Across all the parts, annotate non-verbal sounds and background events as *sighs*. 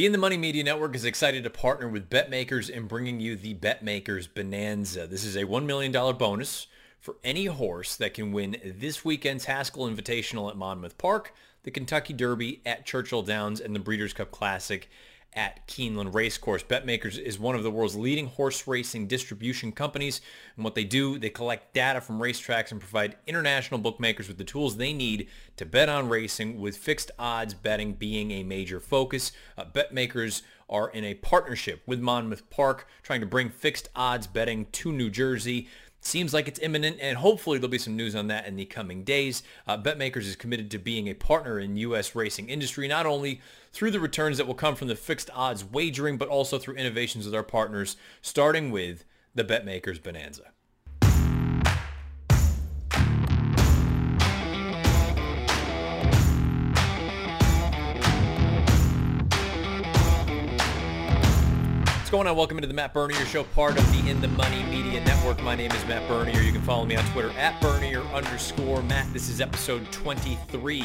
The In the Money Media Network is excited to partner with BetMakers in bringing you the BetMakers Bonanza. This is a $1 million bonus for any horse that can win this weekend's Haskell Invitational at Monmouth Park, the Kentucky Derby at Churchill Downs, and the Breeders' Cup Classic at Keeneland Racecourse. BetMakers is one of the world's leading horse racing distribution companies. And what they do, they collect data from racetracks and provide international bookmakers with the tools they need to bet on racing with fixed odds betting being a major focus. Uh, BetMakers are in a partnership with Monmouth Park trying to bring fixed odds betting to New Jersey. Seems like it's imminent, and hopefully there'll be some news on that in the coming days. Uh, BetMakers is committed to being a partner in U.S. racing industry, not only through the returns that will come from the fixed odds wagering, but also through innovations with our partners, starting with the BetMakers Bonanza. What's going on? Welcome into the Matt Bernier Show, part of the In the Money Media Network. My name is Matt Bernier. You can follow me on Twitter at Bernier underscore Matt. This is episode 23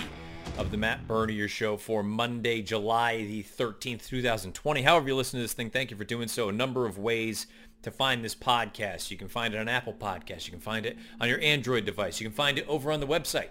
of the Matt Bernier Show for Monday, July the 13th, 2020. However you listen to this thing, thank you for doing so. A number of ways to find this podcast. You can find it on Apple Podcasts. You can find it on your Android device. You can find it over on the website,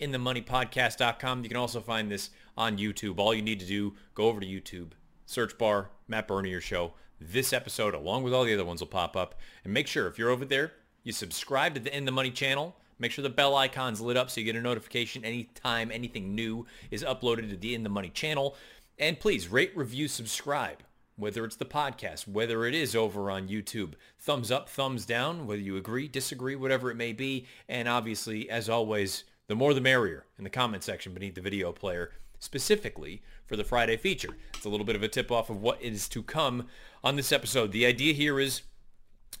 inthemoneypodcast.com. You can also find this on YouTube. All you need to do, go over to YouTube, search bar, Matt Bernier Show this episode, along with all the other ones, will pop up. And make sure if you're over there, you subscribe to the In the Money channel. Make sure the bell icon's lit up so you get a notification anytime anything new is uploaded to the In the Money channel. And please rate, review, subscribe, whether it's the podcast, whether it is over on YouTube. Thumbs up, thumbs down, whether you agree, disagree, whatever it may be. And obviously, as always, the more the merrier in the comment section beneath the video player specifically for the Friday feature. It's a little bit of a tip-off of what is to come on this episode. The idea here is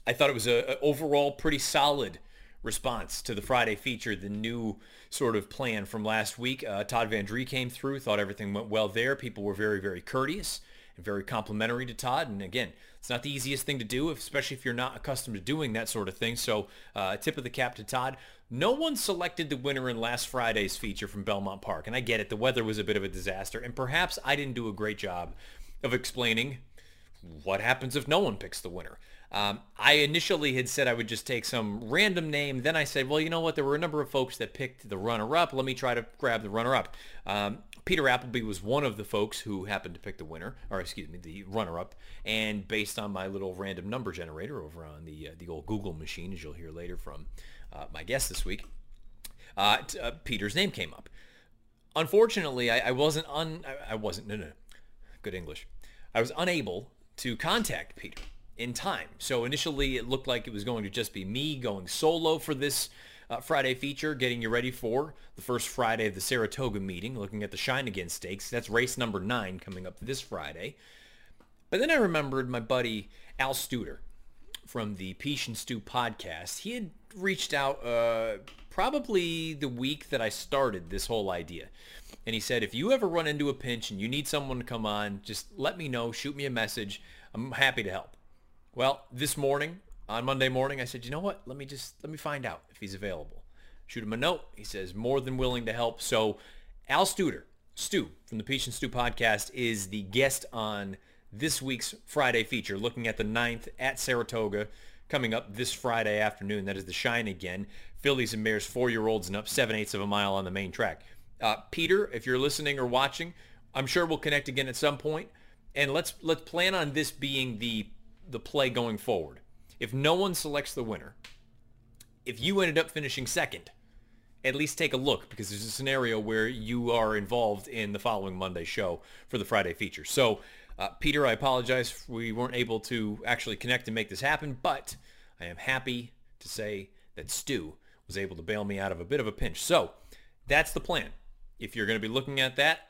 I thought it was a, a overall pretty solid response to the Friday feature, the new sort of plan from last week. Uh, Todd Van Dree came through, thought everything went well there. People were very, very courteous and very complimentary to Todd. And again, it's not the easiest thing to do, especially if you're not accustomed to doing that sort of thing. So uh, tip of the cap to Todd. No one selected the winner in last Friday's feature from Belmont Park. And I get it. The weather was a bit of a disaster. And perhaps I didn't do a great job of explaining what happens if no one picks the winner. Um, I initially had said I would just take some random name. Then I said, well, you know what? There were a number of folks that picked the runner-up. Let me try to grab the runner-up. Um, Peter Appleby was one of the folks who happened to pick the winner, or excuse me, the runner-up. And based on my little random number generator over on the uh, the old Google machine, as you'll hear later from uh, my guest this week, uh, t- uh, Peter's name came up. Unfortunately, I, I wasn't un I, I wasn't no no good English. I was unable to contact Peter in time. So initially, it looked like it was going to just be me going solo for this uh, Friday feature, getting you ready for the first Friday of the Saratoga meeting, looking at the Shine Again Stakes. That's race number nine coming up this Friday. But then I remembered my buddy Al Studer from the Piesch and Stew podcast. He had reached out uh, probably the week that I started this whole idea. And he said, if you ever run into a pinch and you need someone to come on, just let me know, shoot me a message. I'm happy to help. Well, this morning, on Monday morning, I said, you know what? Let me just, let me find out if he's available. Shoot him a note. He says, more than willing to help. So Al Studer, Stu from the Piesch and podcast, is the guest on this week's Friday feature, looking at the ninth at Saratoga coming up this Friday afternoon. That is the Shine again. Fillies and Mares, four-year-olds and up seven-eighths of a mile on the main track. Uh, Peter, if you're listening or watching, I'm sure we'll connect again at some point. And let's let's plan on this being the the play going forward. If no one selects the winner, if you ended up finishing second, at least take a look because there's a scenario where you are involved in the following Monday show for the Friday feature. So, uh, Peter, I apologize. We weren't able to actually connect and make this happen, but I am happy to say that Stu was able to bail me out of a bit of a pinch. So, that's the plan. If you're going to be looking at that,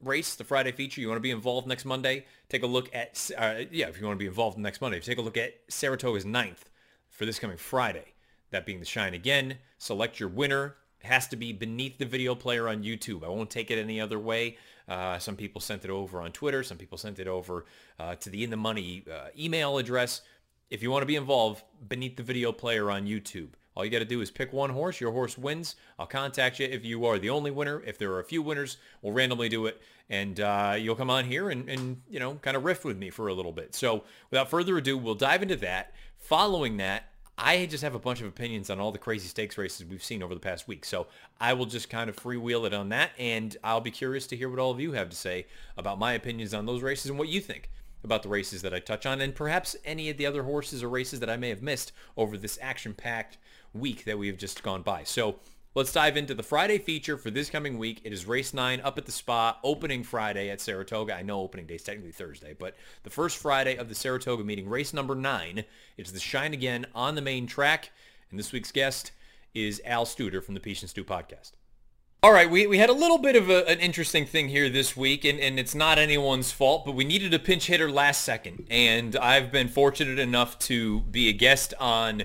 race, the Friday feature, you want to be involved next Monday, take a look at, uh, yeah, if you want to be involved next Monday, take a look at Saratoga's ninth for this coming Friday. That being the Shine Again. Select your winner. It has to be beneath the video player on YouTube. I won't take it any other way. Uh, some people sent it over on Twitter. Some people sent it over uh, to the In the Money uh, email address. If you want to be involved, beneath the video player on YouTube All you got to do is pick one horse. Your horse wins. I'll contact you if you are the only winner. If there are a few winners, we'll randomly do it. And uh, you'll come on here and, and, you know, kind of riff with me for a little bit. So without further ado, we'll dive into that. Following that, I just have a bunch of opinions on all the crazy stakes races we've seen over the past week. So I will just kind of freewheel it on that. And I'll be curious to hear what all of you have to say about my opinions on those races and what you think about the races that I touch on and perhaps any of the other horses or races that I may have missed over this action-packed week that we have just gone by. So let's dive into the Friday feature for this coming week. It is race nine up at the spa, opening Friday at Saratoga. I know opening day is technically Thursday, but the first Friday of the Saratoga meeting, race number nine, it's the Shine Again on the main track. And this week's guest is Al Studer from the Piesch and Stew podcast. All right, we, we had a little bit of a, an interesting thing here this week, and, and it's not anyone's fault, but we needed a pinch hitter last second. And I've been fortunate enough to be a guest on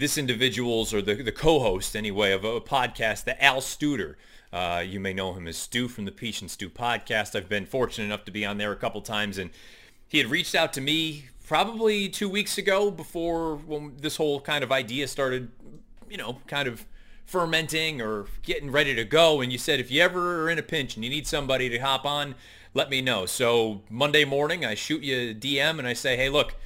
this individual's, or the, the co-host anyway, of a podcast, the Al Studer. Uh, you may know him as Stu from the Piesch and Stew podcast. I've been fortunate enough to be on there a couple times, and he had reached out to me probably two weeks ago before when this whole kind of idea started, you know, kind of – fermenting or getting ready to go and you said if you ever are in a pinch and you need somebody to hop on let me know so monday morning i shoot you a dm and i say hey look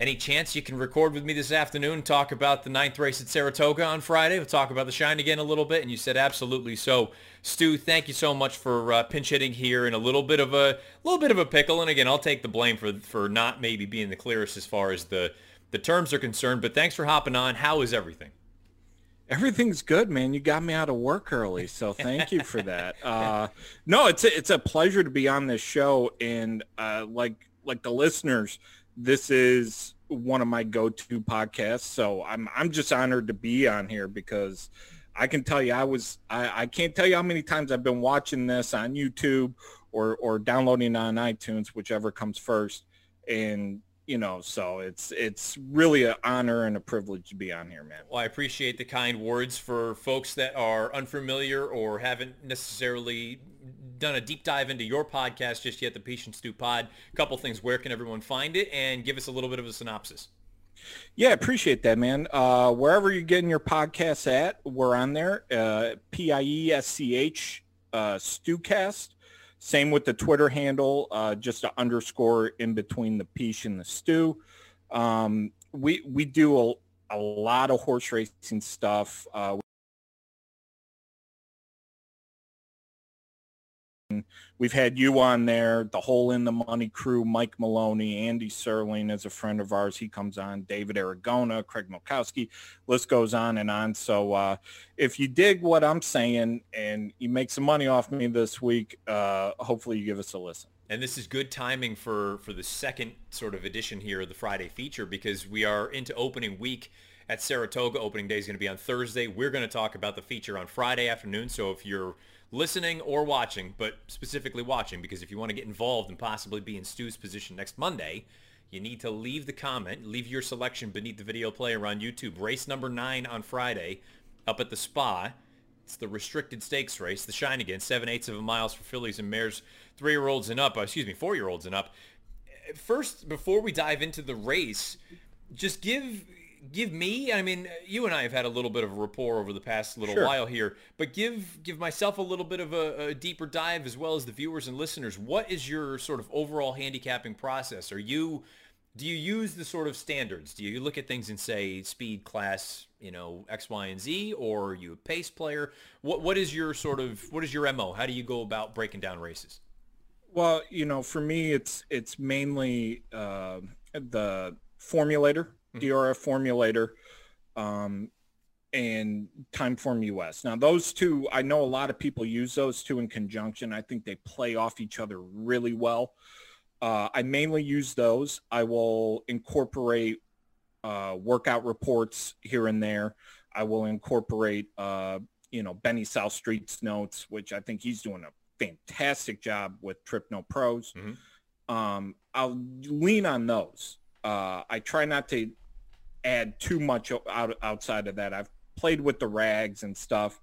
any chance you can record with me this afternoon talk about the ninth race at saratoga on friday? We'll talk about the shine again a little bit and you said absolutely so. Stu thank you so much for uh, pinch hitting here in a little bit of a little bit of a pickle. And again i'll take the blame for for not maybe being the clearest as far as the the terms are concerned but thanks for hopping on. How is everything? Everything's good, man. You got me out of work early, so thank you for that. *laughs* Uh, no, it's a, it's a pleasure to be on this show, and uh, like like the listeners, this is one of my go-to podcasts. So I'm I'm just honored to be on here because I can tell you I was I, I can't tell you how many times I've been watching this on YouTube or or downloading on iTunes, whichever comes first, and you know, so it's it's really an honor and a privilege to be on here, man. Well, I appreciate the kind words for folks that are unfamiliar or haven't necessarily done a deep dive into your podcast just yet, the and Stew Pod. A couple things. Where can everyone find it? And give us a little bit of a synopsis. Yeah, appreciate that, man. Uh, wherever you're getting your podcasts at, we're on there. Uh, P-I-E-S-C-H, uh, Stewcast. Same with the Twitter handle, uh, just an underscore in between the peach and the stew. Um, we we do a, a lot of horse racing stuff. Uh, We've had you on there, the whole In the Money crew, Mike Maloney, Andy Serling is a friend of ours. He comes on, David Aragona, Craig Milkowski, list goes on and on. So uh, if you dig what I'm saying and you make some money off me this week, uh, hopefully you give us a listen. And this is good timing for, for the second sort of edition here of the Friday feature because we are into opening week at Saratoga. Opening day is going to be on Thursday. We're going to talk about the feature on Friday afternoon. So if you're listening or watching, but specifically watching, because if you want to get involved and possibly be in Stu's position next Monday, you need to leave the comment, leave your selection beneath the video player on YouTube. Race number nine on Friday up at the Spa. It's the restricted stakes race, the Shine Again, seven-eighths of a miles for fillies and mares, three-year-olds and up, uh, excuse me, four-year-olds and up. First, before we dive into the race, just give give me i mean you and i have had a little bit of a rapport over the past little sure. while here but give give myself a little bit of a, a, deeper dive as well as the viewers and listeners. What is your sort of overall handicapping process? Are you do you use the sort of standards? Do you look at things and say speed class you know x y and z or are you a pace player? What what is your sort of what is your mo how do you go about breaking down races? Well you know for me it's it's mainly uh, the formulator Mm-hmm. DRF Formulator, um, and Timeform US. Now, those two, I know a lot of people use those two in conjunction. I think they play off each other really well. Uh, I mainly use those. I will incorporate uh, workout reports here and there. I will incorporate, uh, you know, Benny South Street's notes, which I think he's doing a fantastic job with Trip No Pros. Mm-hmm. Um, I'll lean on those. Uh, I try not to add too much out outside of that. I've played with the rags and stuff,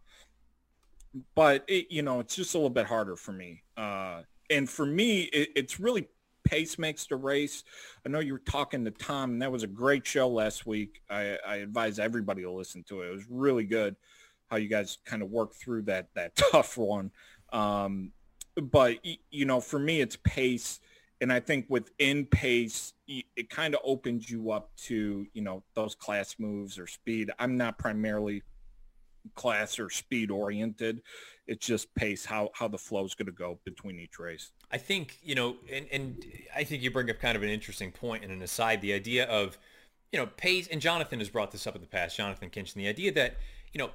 but it, you know, it's just a little bit harder for me. Uh, and for me, it, it's really pace makes the race. I know you were talking to Tom, and that was a great show last week. I, I advise everybody to listen to it. It was really good how you guys kind of work through that that *laughs* tough one. Um, but you know, for me, it's pace, and I think within pace, it kind of opens you up to you know those class moves or speed. I'm not primarily class or speed oriented. It's just pace, how, how the flow is going to go between each race. I think, you know, and, and I think you bring up kind of an interesting point and an aside, the idea of, you know, pace, and Jonathan has brought this up in the past, Jonathan Kinchen, the idea that, you know,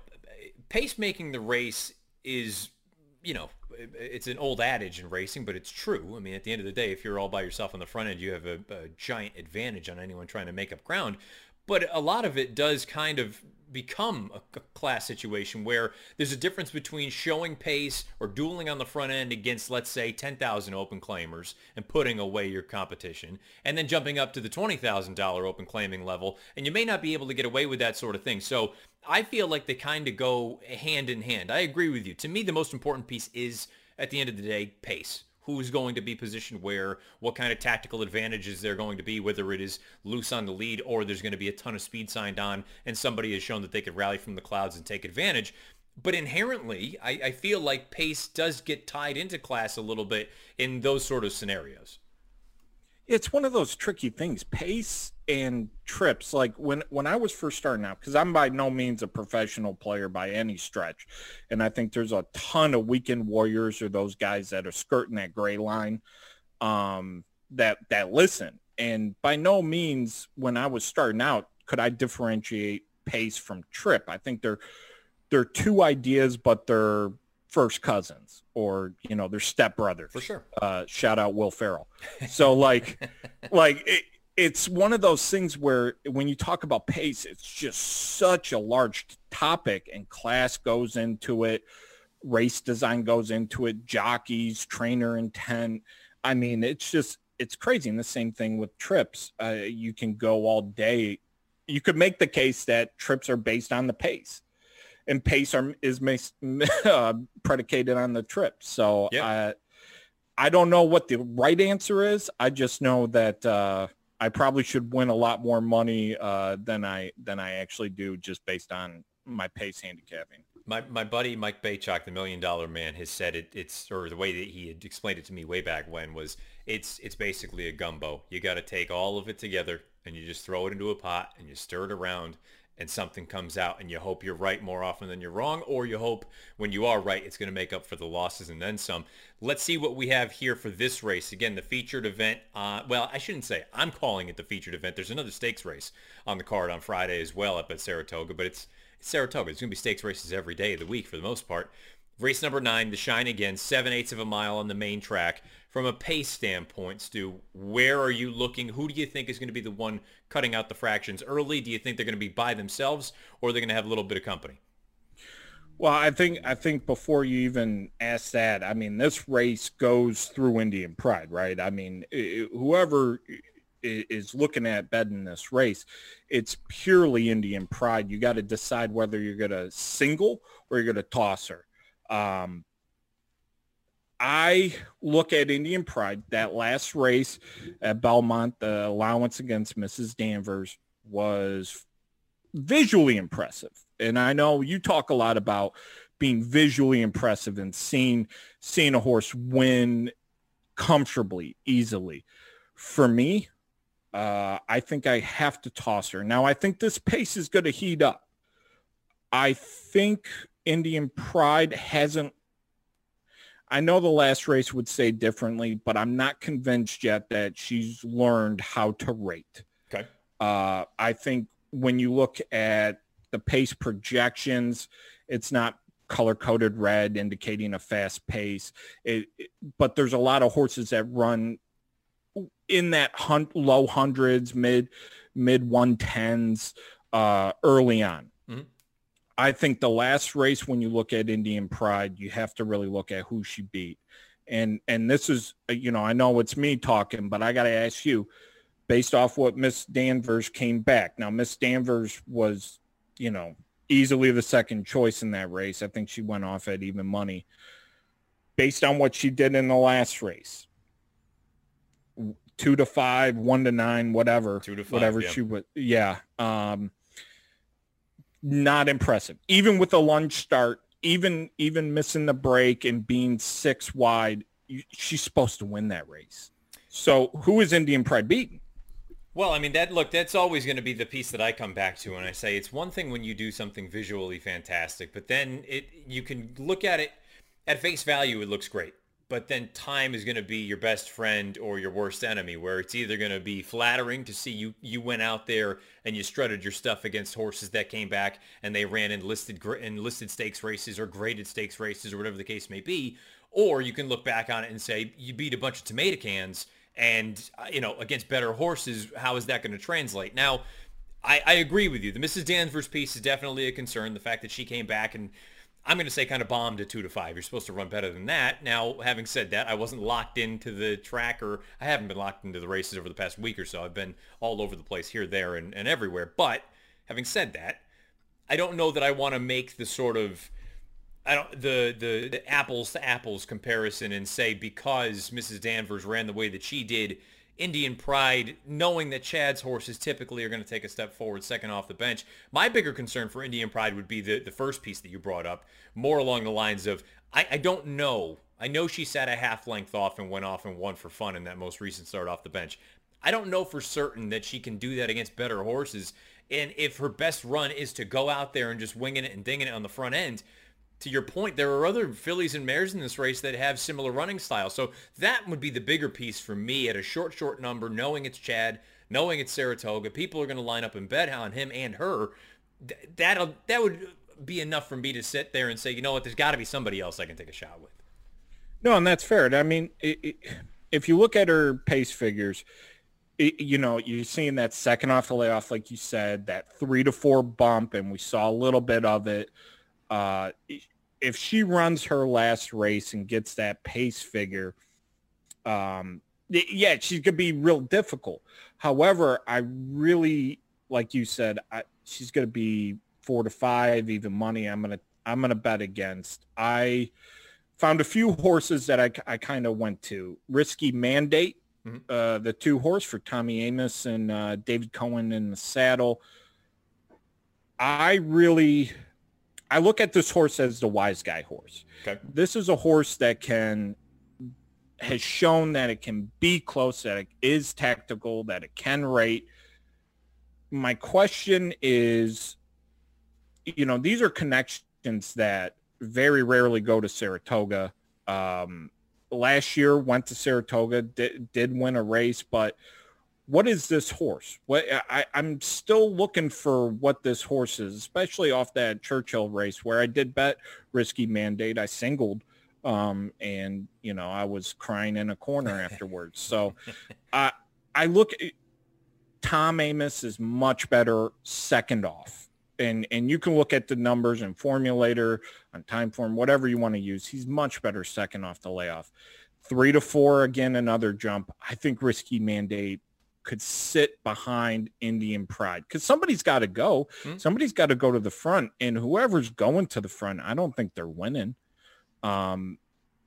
pace making the race is, you know, it's an old adage in racing, but it's true. I mean, at the end of the day, if you're all by yourself on the front end, you have a, a giant advantage on anyone trying to make up ground. But a lot of it does kind of become a, class situation where there's a difference between showing pace or dueling on the front end against, let's say, 10,000 open claimers and putting away your competition, and then jumping up to the $20,000 open claiming level, and you may not be able to get away with that sort of thing. So I feel like they kind of go hand in hand. I agree with you. To me, the most important piece is, at the end of the day, pace who's going to be positioned where, what kind of tactical advantages there going to be, whether it is loose on the lead or there's going to be a ton of speed signed on and somebody has shown that they could rally from the clouds and take advantage. But inherently, I, I feel like pace does get tied into class a little bit in those sort of scenarios it's one of those tricky things pace and trips. Like when when i was first starting out because i'm by no means a professional player by any stretch and i think there's a ton of weekend warriors or those guys that are skirting that gray line um, that that listen. And by no means when i was starting out could i differentiate pace from trip. I think they're they're two ideas but they're first cousins or you know their stepbrothers. For sure. Uh, shout out will ferrell. So like *laughs* like it, it's one of those things where when you talk about pace it's just such a large topic and class goes into it race design goes into it jockeys trainer intent. I mean it's just it's crazy. And the same thing with trips. Uh, you can go all day. You could make the case that trips are based on the pace and pace are, is *laughs* uh, predicated on the trip. So yeah. I, I don't know what the right answer is. I just know that uh, I probably should win a lot more money uh, than I than I actually do just based on my pace handicapping. My my buddy Mike Beychok, the Million Dollar Man, has said it. It's or the way that he had explained it to me way back when was it's it's basically a gumbo. You got to take all of it together and you just throw it into a pot and you stir it around and something comes out and you hope you're right more often than you're wrong or you hope when you are right it's going to make up for the losses and then some. Let's see what we have here for this race. Again the featured event uh, well i shouldn't say i'm calling it the featured event. There's another stakes race on the card on friday as well up at saratoga but it's, it's saratoga. There's going to be stakes races every day of the week for the most part. Race number nine the shine again seven eighths of a mile on the main track from a pace standpoint, Stu, where are you looking? Who do you think is going to be the one cutting out the fractions early? Do you think they're going to be by themselves or they're they going to have a little bit of company? Well, I think I think before you even ask that, I mean, this race goes through Indian Pride, right? I mean, whoever is looking at betting this race, it's purely Indian Pride. You got to decide whether you're going to single or you're going to toss her. Um, I look at Indian Pride, that last race at Belmont, the allowance against Mrs. Danvers was visually impressive. And I know you talk a lot about being visually impressive and seeing seeing a horse win comfortably, easily. For me, uh, I think I have to toss her. Now, I think this pace is going to heat up. I think Indian Pride hasn't I know the last race would say differently, but I'm not convinced yet that she's learned how to rate. Okay. Uh, I think when you look at the pace projections, it's not color coded red indicating a fast pace. It, it, but there's a lot of horses that run in that hunt, low hundreds, mid mid 110s uh, early on. I think the last race, when you look at Indian Pride, you have to really look at who she beat. And and this is, uh, you know, I know it's me talking, but I got to ask you, based off what Miss Danvers came back. Now, Miss Danvers was, you know, easily the second choice in that race. I think she went off at even money. Based on what she did in the last race, two to five, one to nine, whatever, Two to five, whatever yeah. she would. Yeah. Um, not impressive. Even with a lunge start, even even missing the break and being six wide, you, she's supposed to win that race. So who is Indian Pride beating? Well, I mean, that look, that's always going to be the piece that I come back to when I say it's one thing when you do something visually fantastic, but then it you can look at it at face value, it looks great. But then time is going to be your best friend or your worst enemy, where it's either going to be flattering to see you you went out there and you strutted your stuff against horses that came back and they ran in listed in listed stakes races or graded stakes races or whatever the case may be, or you can look back on it and say you beat a bunch of tomato cans and uh, you know against better horses how is that going to translate? Now I, I agree with you. The mrs danvers piece is definitely a concern the fact that she came back and i'm going to say kind of bombed a two to five. You're supposed to run better than that. Now having said that i wasn't locked into the track or i haven't been locked into the races over the past week or so. I've been all over the place here there and, and everywhere. But having said that i don't know that i want to make the sort of I don't the, the the apples to apples comparison and say because Mrs. Danvers ran the way that she did, Indian Pride, knowing that Chad's horses typically are going to take a step forward second off the bench. My bigger concern for Indian Pride would be the, the first piece that you brought up, more along the lines of I, I don't know. I know she sat a half length off and went off and won for fun in that most recent start off the bench. I don't know for certain that she can do that against better horses. And if her best run is to go out there and just winging it and dinging it on the front end, to your point, there are other fillies and mares in this race that have similar running styles. So that would be the bigger piece for me at a short, short number, knowing it's Chad, knowing it's Saratoga. People are going to line up and bet on him and her. That'll, that would be enough for me to sit there and say, you know what, there's got to be somebody else I can take a shot with. No, and that's fair. I mean, it, it, if you look at her pace figures, it, you know, you're seeing that second off the layoff, like you said, that three to four bump, and we saw a little bit of it. Uh, if she runs her last race and gets that pace figure, um, yeah, she's gonna be real difficult. However, I really, like you said, I, she's gonna be four to five, even money. I'm gonna, I'm gonna bet against. I found a few horses that I, I kind of went to. Risky Mandate, Mhm. uh, the two horse for Tommy Amoss and uh, David Cohen in the saddle. I really, I look at this horse as the wise guy horse. Okay. This is a horse that can, has shown that it can be close, that it is tactical, that it can rate. My question is, you know, these are connections that very rarely go to Saratoga. Um, last year went to Saratoga, did, did win a race, but what is this horse? What I, I'm still looking for what this horse is, especially off that Churchill race where I did bet risky mandate. I singled, um, and you know I was crying in a corner afterwards. So, *laughs* I I look. At, Tom Amoss is much better second off, and and you can look at the numbers and formulator on time form, whatever you want to use. He's much better second off the layoff. Three to four again, another jump. I think risky mandate could sit behind Indian Pride because somebody's got to go. Hmm. Somebody's got to go to the front, and whoever's going to the front, I don't think they're winning. Um,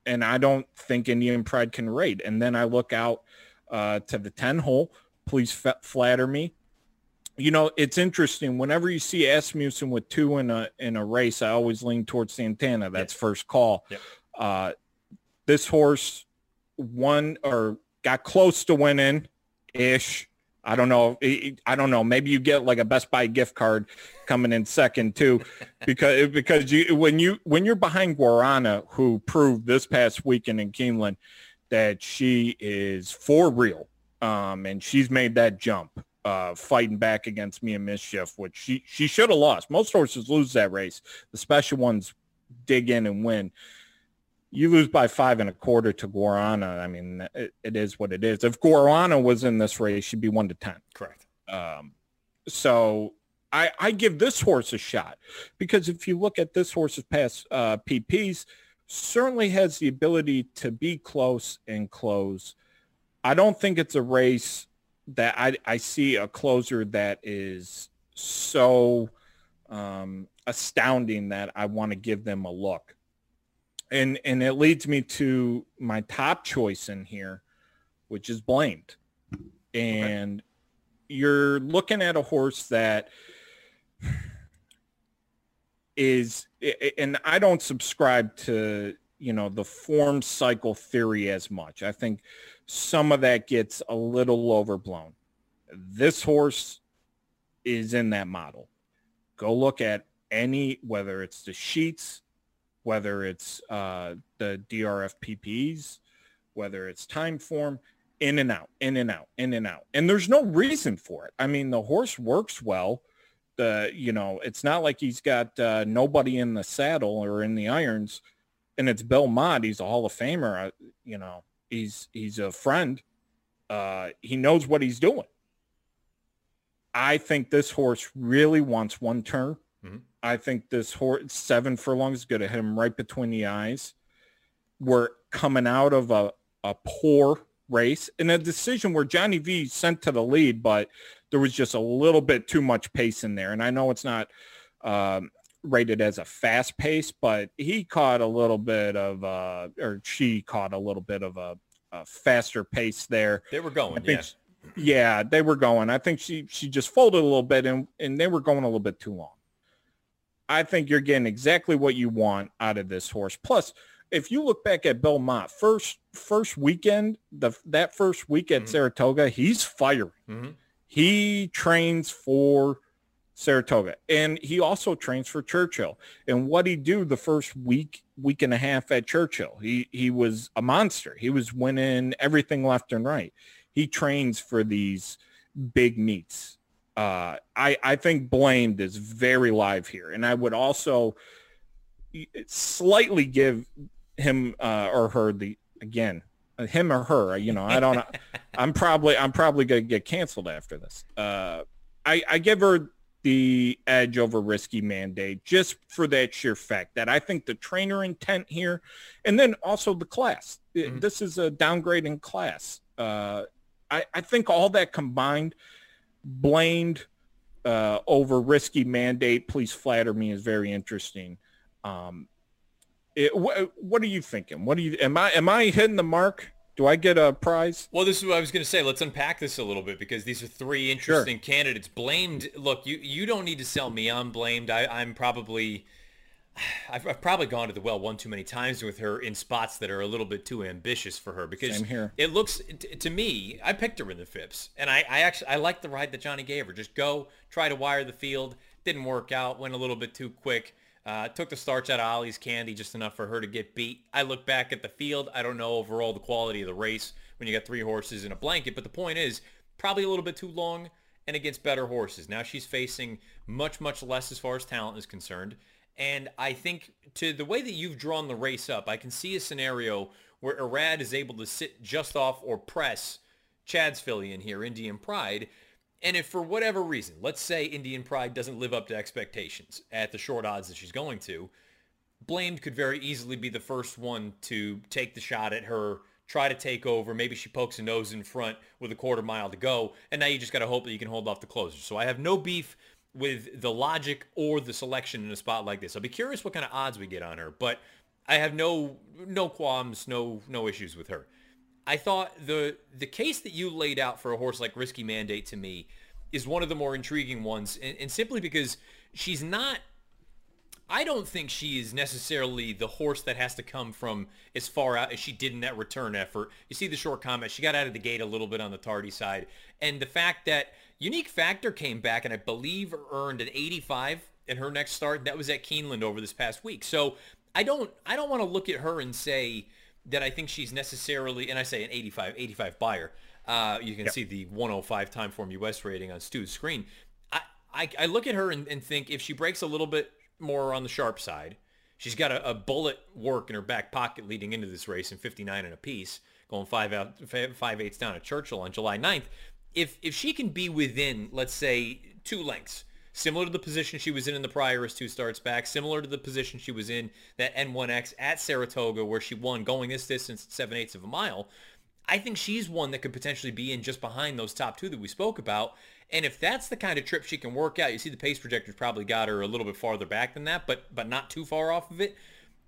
and I don't think Indian Pride can rate. And then I look out uh, to the ten hole. Please f- flatter me. You know, it's interesting. Whenever you see Asmussen with two in a in a race, I always lean towards Santana. That's first call. Yep. Uh, this horse won or got close to winning ish. I don't know. I don't know. Maybe you get like a Best Buy gift card coming in second too, *laughs* because because you when you when you're behind Guarana, who proved this past weekend in Keeneland that she is for real, um, and she's made that jump, uh, fighting back against Mia Mischief, which she she should have lost. Most horses lose that race. The special ones dig in and win you lose by five and a quarter to Guarana. I mean, it, it is what it is. If Guarana was in this race, she'd be one to 10. Correct. Um, so I, I give this horse a shot because if you look at this horse's past uh, PPs, certainly has the ability to be close and close. I don't think it's a race that I, I see a closer that is so um, astounding that I want to give them a look and and it leads me to my top choice in here. which is blamed. And okay. you're looking at a horse that is, and I don't subscribe to, you know, the form cycle theory as much. I think some of that gets a little overblown. This horse is in that model. Go look at any, whether it's the sheets, whether it's uh, the DRF PPs, whether it's time form, in and out, in and out, in and out. And there's no reason for it. I mean, the horse works well. The, you know, it's not like he's got uh, nobody in the saddle or in the irons and it's Bill Mott. He's a Hall of Famer. You know, he's, he's a friend. Uh, he knows what he's doing. I think this horse really wants one turn. Mm-hmm. I think this horse seven furlongs is going to hit him right between the eyes. We're coming out of a, a poor race in a decision where Johnny V sent to the lead, but there was just a little bit too much pace in there. And I know it's not um, rated as a fast pace, but he caught a little bit of, uh, or she caught a little bit of a, a faster pace there. They were going, yeah. Yeah, they were going. I think she she just folded a little bit, and and they were going a little bit too long. I think you're getting exactly what you want out of this horse. Plus, if you look back at Belmont, first first weekend, the that first week at mm-hmm. Saratoga, he's firing. Mm-hmm. He trains for Saratoga, and he also trains for Churchill. And what he do the first week, week and a half at Churchill, he he was a monster. He was winning everything left and right. He trains for these big meets. Uh, I I think Blamed is very live here, and I would also slightly give him uh, or her the again him or her you know i don't *laughs* i'm probably i'm probably gonna get canceled after this. Uh, i i give her the edge over risky mandate just for that sheer fact that i think the trainer intent here and then also the class. Mm-hmm. this is a downgrading class. Uh, I, I think all that combined blamed uh, over risky mandate please flatter me is very interesting um, it, what, what are you thinking? What do you am I am I hitting the mark? Do I get a prize? Well, this is what I was going to say. Let's unpack this a little bit because these are three interesting sure. candidates. Blamed. Look, you you don't need to sell me I'm blamed. I, I'm probably. I've, I've, probably gone to the well one too many times with her in spots that are a little bit too ambitious for her because it looks to me I picked her in the Phipps and I, I actually I like the ride that Johnny gave her just go try to wire the field didn't work out went a little bit too quick uh, took the starch out of Ollie's candy just enough for her to get beat. I look back at the field. I don't know overall the quality of the race when you got three horses in a blanket, but the point is probably a little bit too long and against better horses. Now she's facing much, much less as far as talent is concerned. And I think to the way that you've drawn the race up, I can see a scenario where Irad is able to sit just off or press Chad's filly in here, Indian Pride, and if for whatever reason, let's say Indian Pride doesn't live up to expectations at the short odds that she's going to, Blamed could very easily be the first one to take the shot at her, try to take over. Maybe she pokes a nose in front with a quarter mile to go, and now you just got to hope that you can hold off the closer. So I have no beef with the logic or the selection in a spot like this. I'll be curious what kind of odds we get on her, but I have no no qualms, no no issues with her. I thought the the case that you laid out for a horse like Risky Mandate to me is one of the more intriguing ones, and, and simply because she's not. I don't think she is necessarily the horse that has to come from as far out as she did in that return effort. You see the short comment. She got out of the gate a little bit on the tardy side. And the fact that Unique Factor came back and I believe earned an 85 in her next start. That was at Keeneland over this past week. So I don't I don't want to look at her and say that I think she's necessarily, and I say an 85, 85 Beyer. Uh, you can yep. see the 105 time form US rating on Stu's screen. I, I, I look at her and, and, think if she breaks a little bit more on the sharp side, she's got a, a, bullet work in her back pocket leading into this race in 59 and a piece, going five out, five eighths down at Churchill on July 9th. If if she can be within, let's say, two lengths similar to the position she was in in the prior two starts back, similar to the position she was in that N1X at Saratoga where she won going this distance seven eighths of a mile. I think she's one that could potentially be in just behind those top two that we spoke about. And if that's the kind of trip she can work out, you see the pace projectors probably got her a little bit farther back than that, but but not too far off of it.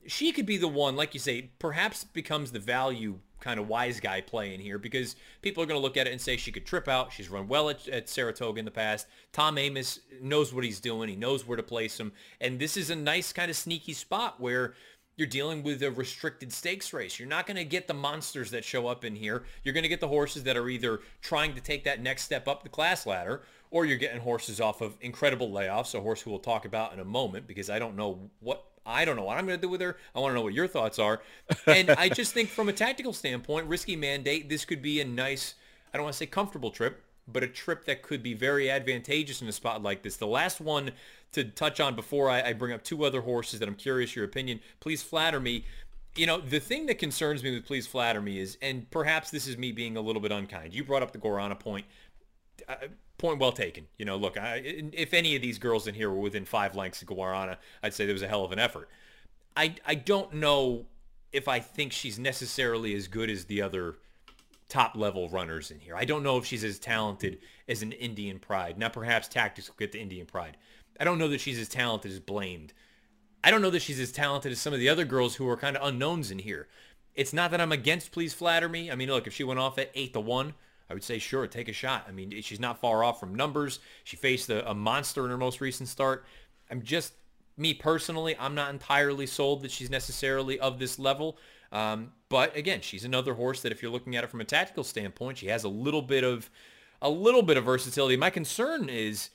She could be the one, like you say, perhaps becomes the value kind of wise guy play in here because people are going to look at it and say she could trip out. She's run well at, at, Saratoga in the past. Tom Amoss knows what he's doing. He knows where to place him. And this is a nice kind of sneaky spot where you're dealing with a restricted stakes race. You're not going to get the monsters that show up in here. You're going to get the horses that are either trying to take that next step up the class ladder or you're getting horses off of incredible layoffs, a horse who we'll talk about in a moment because I don't know what I don't know what I'm going to do with her. I want to know what your thoughts are. *laughs* And I just think from a tactical standpoint, risky mandate, this could be a nice, I don't want to say comfortable trip, but a trip that could be very advantageous in a spot like this. The last one to touch on before I, I bring up two other horses that I'm curious your opinion, please flatter me. You know, the thing that concerns me with please flatter me is, and perhaps this is me being a little bit unkind. You brought up the Guarana point. Uh, point well taken. You know, look, I, if any of these girls in here were within five lengths of Guarana, I'd say there was a hell of an effort. I, I don't know if I think she's necessarily as good as the other top level runners in here. I don't know if she's as talented as an Indian Pride. Now, perhaps tactics will get to Indian Pride. I don't know that she's as talented as Blamed. I don't know that she's as talented as some of the other girls who are kind of unknowns in here. It's not that I'm against Please Flatter Me. I mean, look, if she went off at 8 to 1, I would say, sure, take a shot. I mean, she's not far off from numbers. She faced a, a monster in her most recent start. I'm just, me personally, I'm not entirely sold that she's necessarily of this level. Um, but again, she's another horse that if you're looking at it from a tactical standpoint, she has a little bit of, a little bit of versatility. My concern is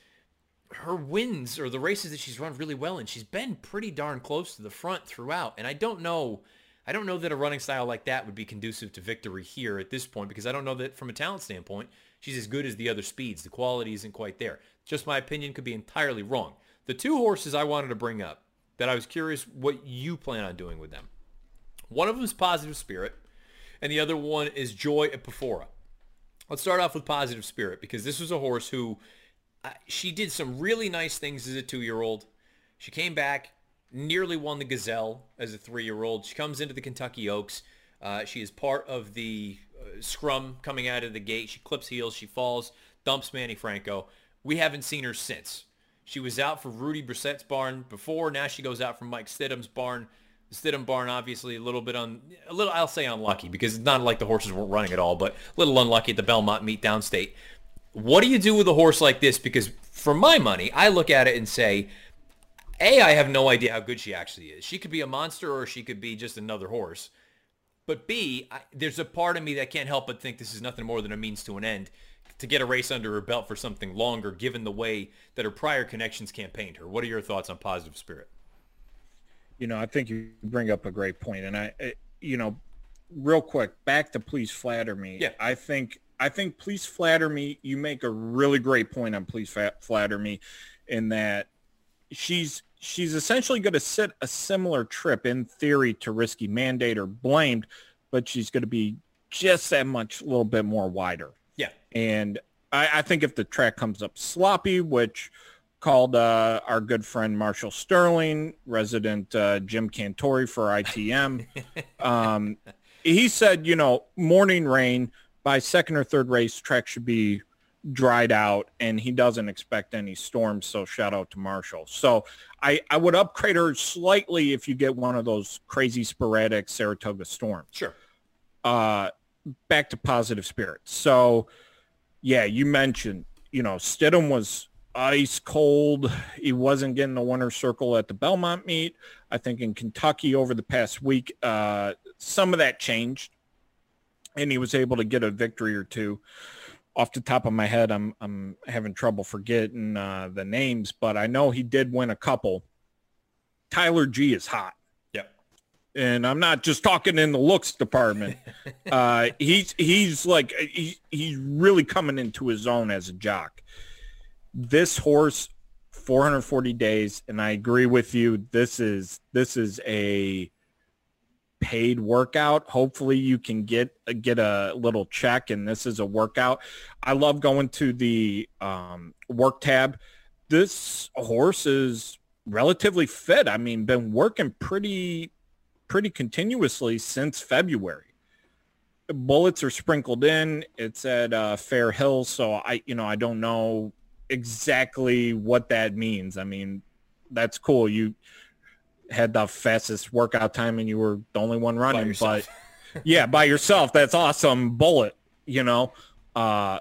her wins or the races that she's run really well in. She's been pretty darn close to the front throughout. And I don't know I don't know that a running style like that would be conducive to victory here at this point because I don't know that from a talent standpoint, she's as good as the other speeds. The quality isn't quite there. Just my opinion could be entirely wrong. The two horses I wanted to bring up that I was curious what you plan on doing with them. One of them is Positive Spirit, and the other one is Joy Epifora. Let's start off with Positive Spirit because this was a horse who uh, she did some really nice things as a two-year-old. She came back, nearly won the Gazelle as a three-year-old. She comes into the Kentucky Oaks. Uh, she is part of the uh, scrum coming out of the gate. She clips heels. She falls, dumps Manny Franco. We haven't seen her since. She was out for Rudy Brisset's barn before. Now she goes out for Mike Stidham's barn. Stidham barn, obviously, a little bit on, a little, I'll say unlucky because it's not like the horses weren't running at all, but a little unlucky at the Belmont meet downstate. What do you do with a horse like this? Because for my money, I look at it and say, a, I have no idea how good she actually is. She could be a monster or she could be just another horse. But B, I, there's a part of me that can't help but think this is nothing more than a means to an end to get a race under her belt for something longer, given the way that her prior connections campaigned her. What are your thoughts on positive spirit? You know, I think you bring up a great point, and I, you know, real quick, back to please flatter me. Yeah, I think I think please flatter me. You make a really great point on please flatter me, in that she's she's essentially going to sit a similar trip in theory to risky mandate or blamed, but she's going to be just that much a little bit more wider. Yeah. And I, I think if the track comes up sloppy, which called uh, our good friend Marshall Sterling, resident uh, Jim Cantore for ITM, *laughs* um, he said, you know, morning rain by second or third race, track should be dried out and he doesn't expect any storms. So shout out to Marshall. So I, I would upgrade her slightly if you get one of those crazy sporadic Saratoga storms. Sure. Uh, back to positive spirits. So yeah, you mentioned, you know, Stidham was ice cold. He wasn't getting the winner's circle at the Belmont meet. I think in Kentucky over the past week, uh, some of that changed and he was able to get a victory or two off the top of my head, I'm I'm having trouble forgetting uh, the names, but I know he did win a couple. Tyler G is hot. Yep. And I'm not just talking in the looks department. *laughs* uh, he's he's like he, he's really coming into his own as a jock. This horse, 440 days, and I agree with you. This is this is a paid workout. Hopefully you can get get a little check and this is a workout. I love going to the um, work tab. This horse is relatively fit. I mean, been working pretty pretty continuously since February. Bullets are sprinkled in. It's at uh, Fair Hill, so I you know I don't know exactly what that means. I mean, that's cool. You had the fastest workout time and you were the only one running. But yeah, by yourself, that's awesome. Bullet, you know. Uh,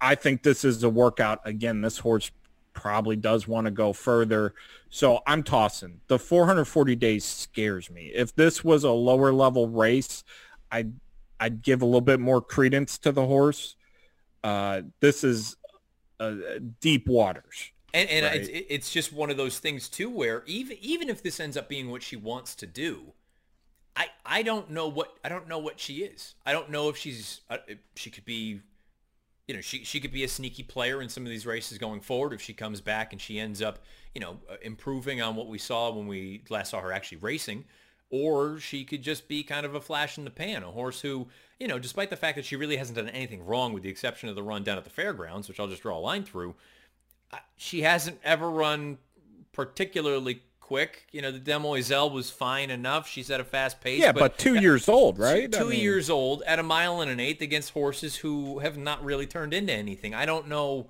I think this is a workout. Again, this horse probably does want to go further. So I'm tossing. The 440 days scares me. If this was a lower level race, I'd I'd give a little bit more credence to the horse. Uh, this is uh, deep waters. And, and right? it's, it's just one of those things too, where even even if this ends up being what she wants to do, I I don't know what I don't know what she is. I don't know if she's uh, she could be, you know, she she could be a sneaky player in some of these races going forward if she comes back and she ends up, you know, uh, improving on what we saw when we last saw her actually racing or she could just be kind of a flash in the pan, a horse who, you know, despite the fact that she really hasn't done anything wrong with the exception of the run down at the fairgrounds, which I'll just draw a line through, she hasn't ever run particularly quick. You know, the Demoiselle was fine enough. She's at a fast pace. Yeah, but, but two years old, right? Two, two I mean... years old at a mile and an eighth against horses who have not really turned into anything. I don't know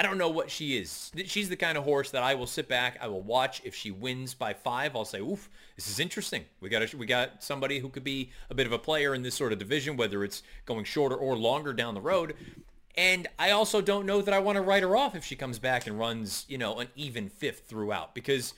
I don't know what she is. She's the kind of horse that I will sit back, I will watch. If she wins by five, I'll say, "Oof, this is interesting. We got a, we got somebody who could be a bit of a player in this sort of division, whether it's going shorter or longer down the road." And I also don't know that I want to write her off if she comes back and runs, you know, an even fifth throughout because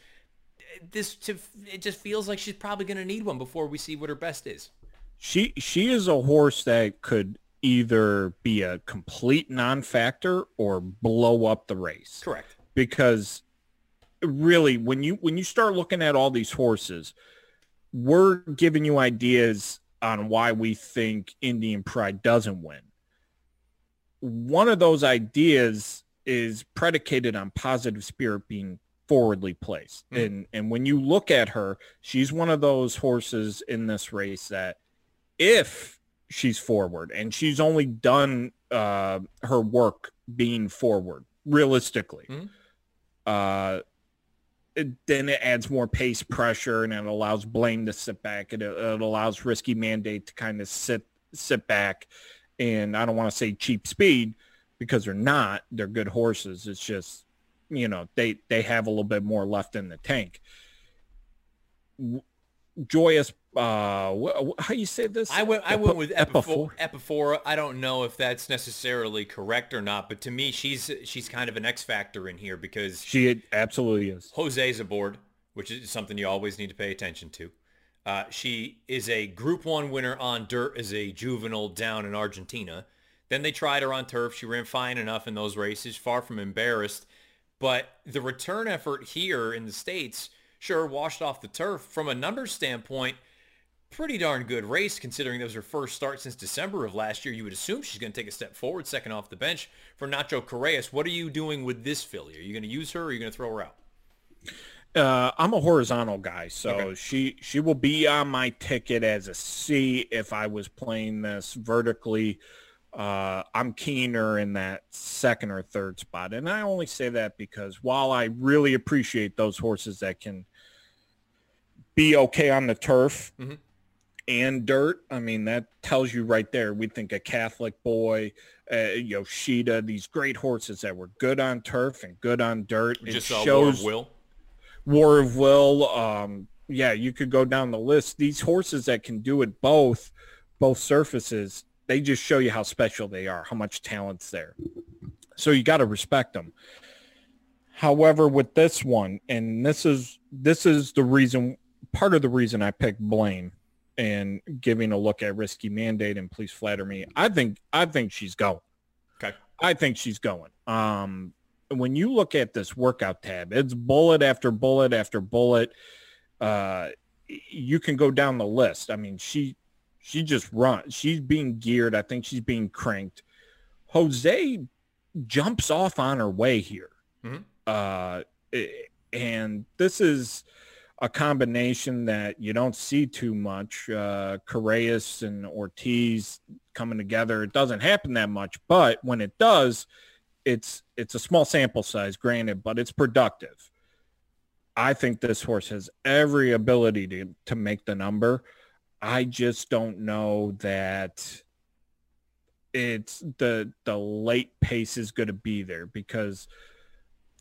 this to, it just feels like she's probably going to need one before we see what her best is. She she is a horse that could either be a complete non-factor or blow up the race. Correct. Because really when you when you start looking at all these horses, we're giving you ideas on why we think Indian Pride doesn't win. One of those ideas is predicated on positive spirit being forwardly placed. Mm. And and when you look at her, she's one of those horses in this race that if she's forward and she's only done uh, her work being forward realistically. Mm-hmm. Uh, it, then it adds more pace pressure and it allows blame to sit back. It, it allows Risky Mandate to kind of sit sit back. And I don't want to say cheap speed because they're not. They're good horses. It's just, you know, they, they have a little bit more left in the tank. Joyous uh how you say this i went i went with epiphora. epiphora i don't know if that's necessarily correct or not but to me she's she's kind of an x factor in here because she absolutely is jose's aboard which is something you always need to pay attention to uh, she is a group one winner on dirt as a juvenile down in argentina then they tried her on turf she ran fine enough in those races far from embarrassed but the return effort here in the states sure washed off the turf from a numbers standpoint pretty darn good race considering that was her first start since December of last year. You would assume she's going to take a step forward, second off the bench for Nacho Correas. What are you doing with this filly? Are you going to use her or are you going to throw her out? Uh, I'm a horizontal guy, so okay. she she will be on my ticket as a C if I was playing this vertically. Uh, I'm keener in that second or third spot, and I only say that because while I really appreciate those horses that can be okay on the turf, mm-hmm and dirt. I mean, that tells you right there. We think a Catholic boy, uh, Yoshida, these great horses that were good on turf and good on dirt. It just shows Will. War of Will. Um, yeah, you could go down the list. These horses that can do it both, both surfaces, they just show you how special they are, how much talent's there. So you got to respect them. However, with this one, and this is this is the reason, part of the reason I picked Blaine and giving a look at risky mandate and please flatter me. I think I think she's going. Okay. I think she's going. Um, when you look at this workout tab, it's bullet after bullet after bullet. Uh, you can go down the list. I mean, she she just runs. She's being geared. I think she's being cranked. Jose jumps off on her way here. Mm-hmm. Uh, and this is a combination that you don't see too much. Uh, Correas and Ortiz coming together. It doesn't happen that much, but when it does, it's it's a small sample size, granted, but it's productive. I think this horse has every ability to to make the number. I just don't know that it's the the late pace is going to be there because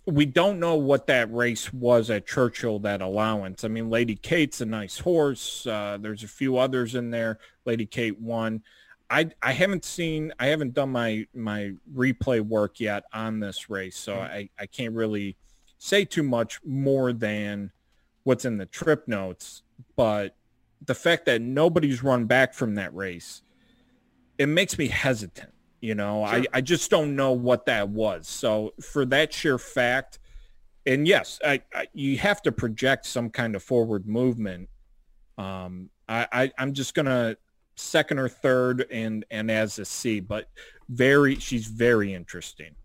we don't know what that race was at Churchill, that allowance. I mean, Lady Kate's a nice horse. Uh, there's a few others in there. Lady Kate won. I, I haven't seen, I haven't done my, my replay work yet on this race, so mm-hmm. I, I can't really say too much more than what's in the trip notes. But the fact that nobody's run back from that race, it makes me hesitant. You know, sure. I, I just don't know what that was. So for that sheer fact, and yes, I, I, you have to project some kind of forward movement. Um, I, I I'm just gonna second or third and and as a C, but very she's very interesting.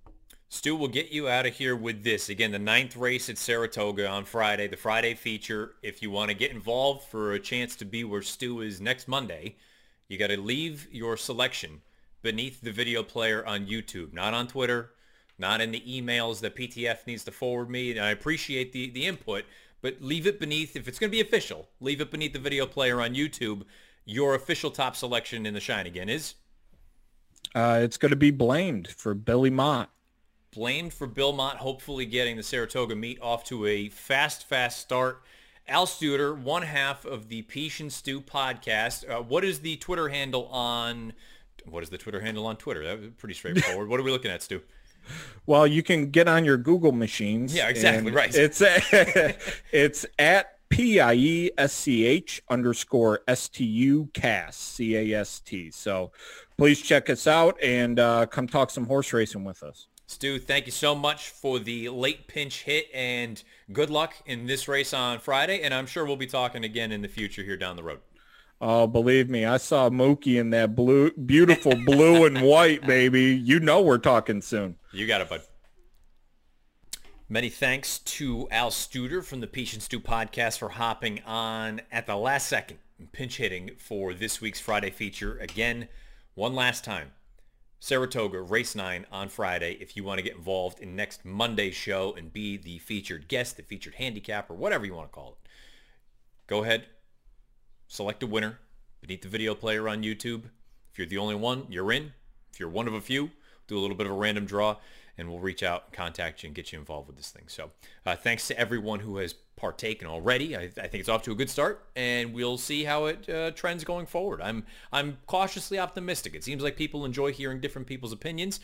Stu, we'll get you out of here with this. Again, the ninth race at Saratoga on Friday, the Friday feature. If you want to get involved for a chance to be where Stu is next Monday, you got to leave your selection beneath the video player on YouTube, not on Twitter, not in the emails that PTF needs to forward me. And I appreciate the, the input, but leave it beneath, if it's going to be official, leave it beneath the video player on YouTube. Your official top selection in the Shine again is? Uh, it's going to be blamed for Billy Mott blamed for Bill Mott hopefully getting the Saratoga meet off to a fast, fast start. Al Studer, one half of the Piesch and Stew podcast. Uh, what is the Twitter handle on? What is the Twitter handle on Twitter? That was pretty straightforward. *laughs* what are we looking at, Stu? Well, you can get on your Google machines. Yeah, exactly right. It's *laughs* it's at P I E S C H underscore S T U cast C A S T. So please check us out and uh, come talk some horse racing with us. Stu, thank you so much for the late pinch hit and good luck in this race on Friday. And I'm sure we'll be talking again in the future here down the road. Oh, believe me, I saw Mookie in that blue, beautiful blue and white, baby. You know we're talking soon. You got it, bud. Many thanks to Al Studer from the and Stew podcast for hopping on at the last second, and pinch hitting for this week's Friday feature. Again, one last time, Saratoga, race nine on Friday. If you want to get involved in next Monday's show and be the featured guest, the featured handicap, or whatever you want to call it, go ahead, select a winner beneath the video player on YouTube. If you're the only one, you're in. If you're one of a few, do a little bit of a random draw and we'll reach out and contact you and get you involved with this thing. So uh, thanks to everyone who has partaken already. I, I, think it's off to a good start, and we'll see how it uh, trends going forward. I'm I'm cautiously optimistic. It seems like people enjoy hearing different people's opinions,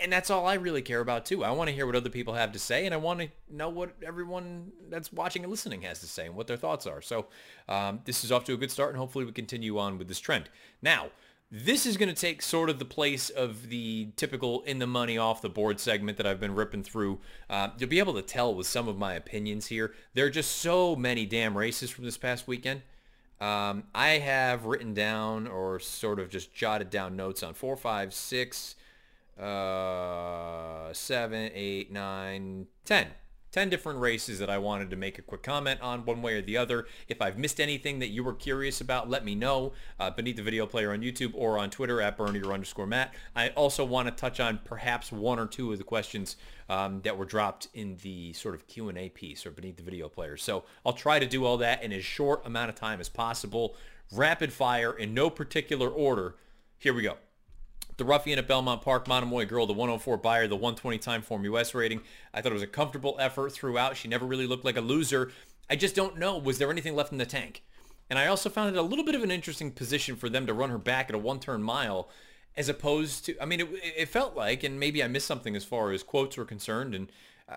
and that's all I really care about too. I want to hear what other people have to say, and I want to know what everyone that's watching and listening has to say and what their thoughts are. So um, this is off to a good start, and hopefully we continue on with this trend. Now. This is going to take sort of the place of the typical in the money off the board segment that I've been ripping through. Uh, you'll be able to tell with some of my opinions here. There are just so many damn races from this past weekend. Um, I have written down or sort of just jotted down notes on four, five, six, uh, seven, eight, nine, ten 10 different races that I wanted to make a quick comment on one way or the other. If I've missed anything that you were curious about, let me know uh, beneath the video player on YouTube or on Twitter at Bernier underscore Matt. I also want to touch on perhaps one or two of the questions um, that were dropped in the sort of Q&A piece or beneath the video player. So I'll try to do all that in as short amount of time as possible. Rapid fire in no particular order. Here we go. The Ruffian at Belmont Park, Monomoy Girl, the 104 Beyer, the 120 Timeform US rating. I thought it was a comfortable effort throughout. She never really looked like a loser. I just don't know. Was there anything left in the tank? And I also found it a little bit of an interesting position for them to run her back at a one-turn mile as opposed to, I mean, it, it felt like, and maybe I missed something as far as quotes were concerned, and, uh,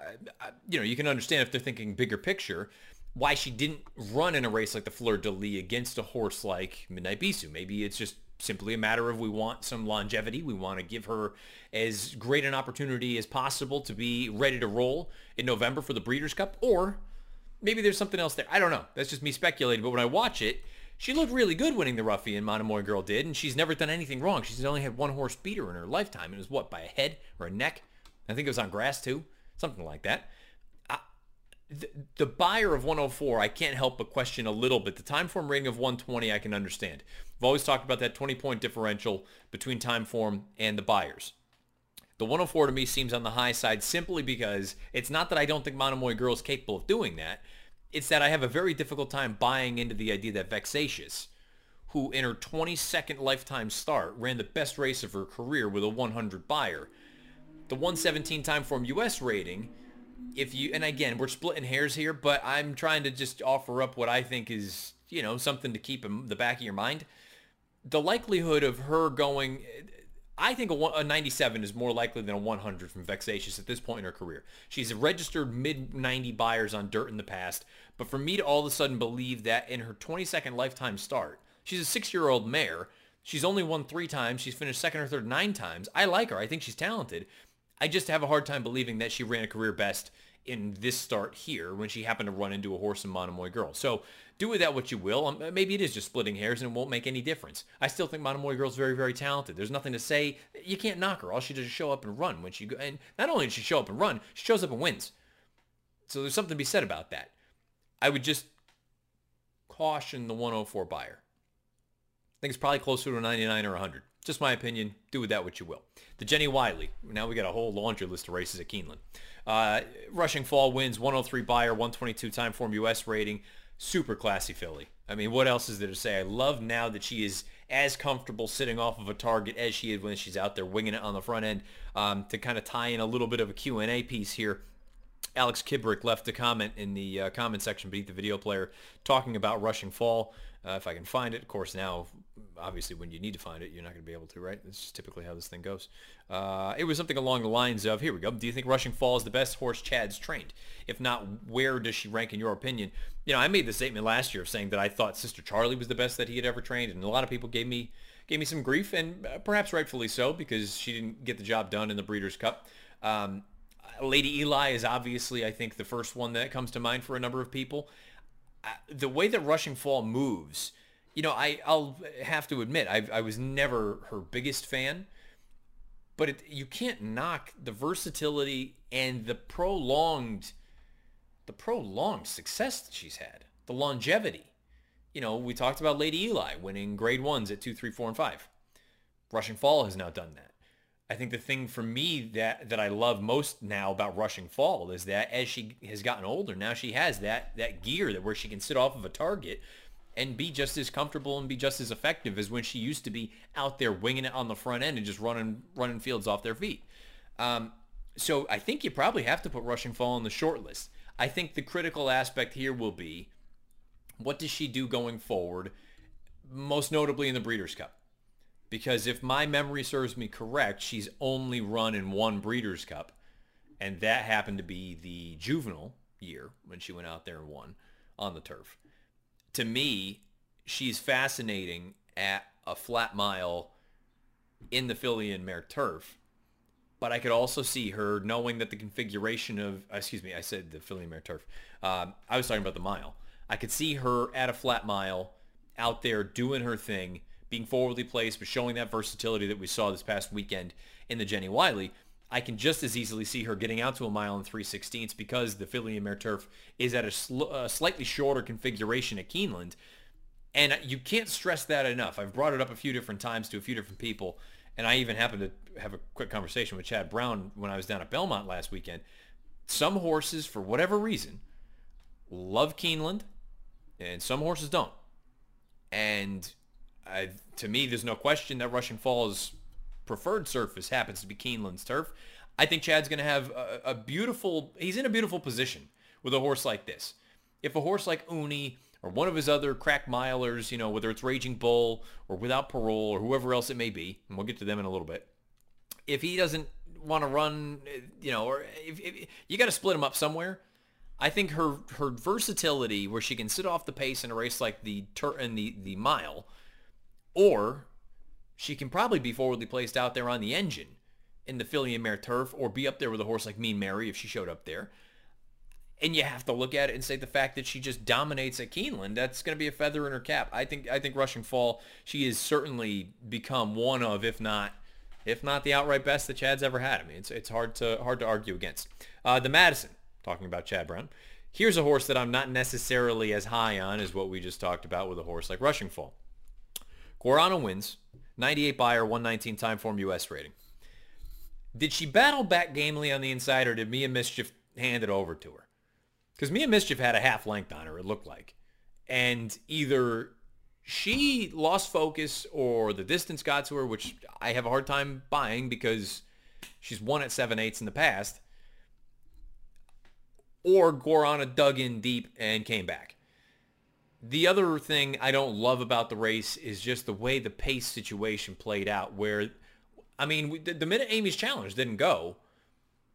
you know, you can understand if they're thinking bigger picture, why she didn't run in a race like the Fleur de Lis against a horse like Midnight Bisou. Maybe it's just simply a matter of we want some longevity. We want to give her as great an opportunity as possible to be ready to roll in November for the Breeders' Cup. Or maybe there's something else there. I don't know. That's just me speculating. But when I watch it, she looked really good winning the Ruffian, Monomoy Girl did, and she's never done anything wrong. She's only had one horse beater in her lifetime. It was what, by a head or a neck? I think it was on grass too. Something like that the, the Beyer of 104, I can't help but question a little bit. The Timeform rating of 120, I can understand. I've always talked about that 20-point differential between Timeform and the Beyers. The 104 to me seems on the high side simply because it's not that I don't think Monomoy Girl is capable of doing that. It's that I have a very difficult time buying into the idea that Vexatious, who in her 22nd lifetime start ran the best race of her career with a 100 Beyer, the 117 Timeform U.S. rating if you and again we're splitting hairs here, but I'm trying to just offer up what I think is you know something to keep in the back of your mind. The likelihood of her going, I think a, a 97 is more likely than a 100 from Vexatious at this point in her career. She's a registered mid 90 Beyers on dirt in the past, but for me to all of a sudden believe that in her 22nd lifetime start, she's a six-year-old mare. She's only won three times. She's finished second or third nine times. I like her. I think she's talented. I just have a hard time believing that she ran a career best in this start here when she happened to run into a horse in Monomoy Girl. So do with that what you will. Um, maybe it is just splitting hairs and it won't make any difference. I still think Monomoy Girl's very, very talented. There's nothing to say. You can't knock her. All she does is show up and run when she go. And not only does she show up and run, she shows up and wins. So there's something to be said about that. I would just caution the 104 Beyer. I think it's probably closer to a 99 or 100. Just my opinion. Do with that what you will. The Jenny Wiley. Now we got a whole laundry list of races at Keeneland. Uh, Rushing Fall wins 103 Beyer, 122 Timeform US rating. Super classy filly. I mean, what else is there to say? I love now that she is as comfortable sitting off of a target as she is when she's out there winging it on the front end. Um, to kind of tie in a little bit of a Q&A piece here, Alex Kibrick left a comment in the uh, comment section beneath the video player talking about Rushing Fall. Uh, if I can find it, of course, now, obviously, when you need to find it, you're not going to be able to, right? This is typically how this thing goes. Uh, it was something along the lines of, here we go. Do you think Rushing Fall is the best horse Chad's trained? If not, where does she rank in your opinion? You know, I made the statement last year of saying that I thought Sistercharlie was the best that he had ever trained, and a lot of people gave me gave me some grief, and uh, perhaps rightfully so, because she didn't get the job done in the Breeders' Cup. Um, Lady Eli is obviously, I think, the first one that comes to mind for a number of people. Uh, the way that Rushing Fall moves, you know, I, I'll have to admit, I, I was never her biggest fan, but it, you can't knock the versatility and the prolonged, the prolonged success that she's had, the longevity. You know, we talked about Lady Eli winning grade ones at two, three, four, and five. Rushing Fall has now done that. I think the thing for me that that I love most now about Rushing Fall is that as she has gotten older, now she has that that gear that where she can sit off of a target and be just as comfortable and be just as effective as when she used to be out there winging it on the front end and just running running fields off their feet. Um, so I think you probably have to put Rushing Fall on the short list. I think the critical aspect here will be what does she do going forward, most notably in the Breeders' Cup because if my memory serves me correct, she's only run in one Breeders' Cup, and that happened to be the juvenile year when she went out there and won on the turf. To me, she's fascinating at a flat mile in the filly and mare turf, but I could also see her knowing that the configuration of, excuse me, I said the filly and mare turf. Um, I was talking about the mile. I could see her at a flat mile out there doing her thing being forwardly placed, but showing that versatility that we saw this past weekend in the Jenny Wiley, I can just as easily see her getting out to a mile and 3 16ths because the and Mare Turf is at a, sl- a slightly shorter configuration at Keeneland. And you can't stress that enough. I've brought it up a few different times to a few different people. And I even happened to have a quick conversation with Chad Brown when I was down at Belmont last weekend. Some horses, for whatever reason, love Keeneland, and some horses don't. And I, to me, there's no question that Rushing Falls' preferred surface happens to be Keeneland's turf. I think Chad's going to have a, a, beautiful, he's in a beautiful position with a horse like this. If a horse like Uni or one of his other crack milers, you know, whether it's Raging Bull or Without Parole or whoever else it may be, and we'll get to them in a little bit, if he doesn't want to run, you know, or if, if you got to split him up somewhere. I think her her versatility, where she can sit off the pace in a race like the tur- and the the mile, or she can probably be forwardly placed out there on the engine in the filly and mare turf or be up there with a horse like Mean Mary if she showed up there. And you have to look at it and say the fact that she just dominates at Keeneland, that's going to be a feather in her cap. I think I think Rushing Fall, she has certainly become one of, if not, if not the outright best that Chad's ever had. I mean, it's it's hard to hard to argue against. Uh, the Madison, talking about Chad Brown. Here's a horse that I'm not necessarily as high on as what we just talked about with a horse like Rushing Fall. Guarana wins. 98 Beyer, 119 Timeform US rating. Did she battle back gamely on the inside or did Mia Mischief hand it over to her? Because Mia Mischief had a half length on her, it looked like. And either she lost focus or the distance got to her, which I have a hard time buying because she's won at 7 eighths in the past. or Guarana dug in deep and came back. The other thing I don't love about the race is just the way the pace situation played out. Where, I mean, the, minute Amy's challenge didn't go,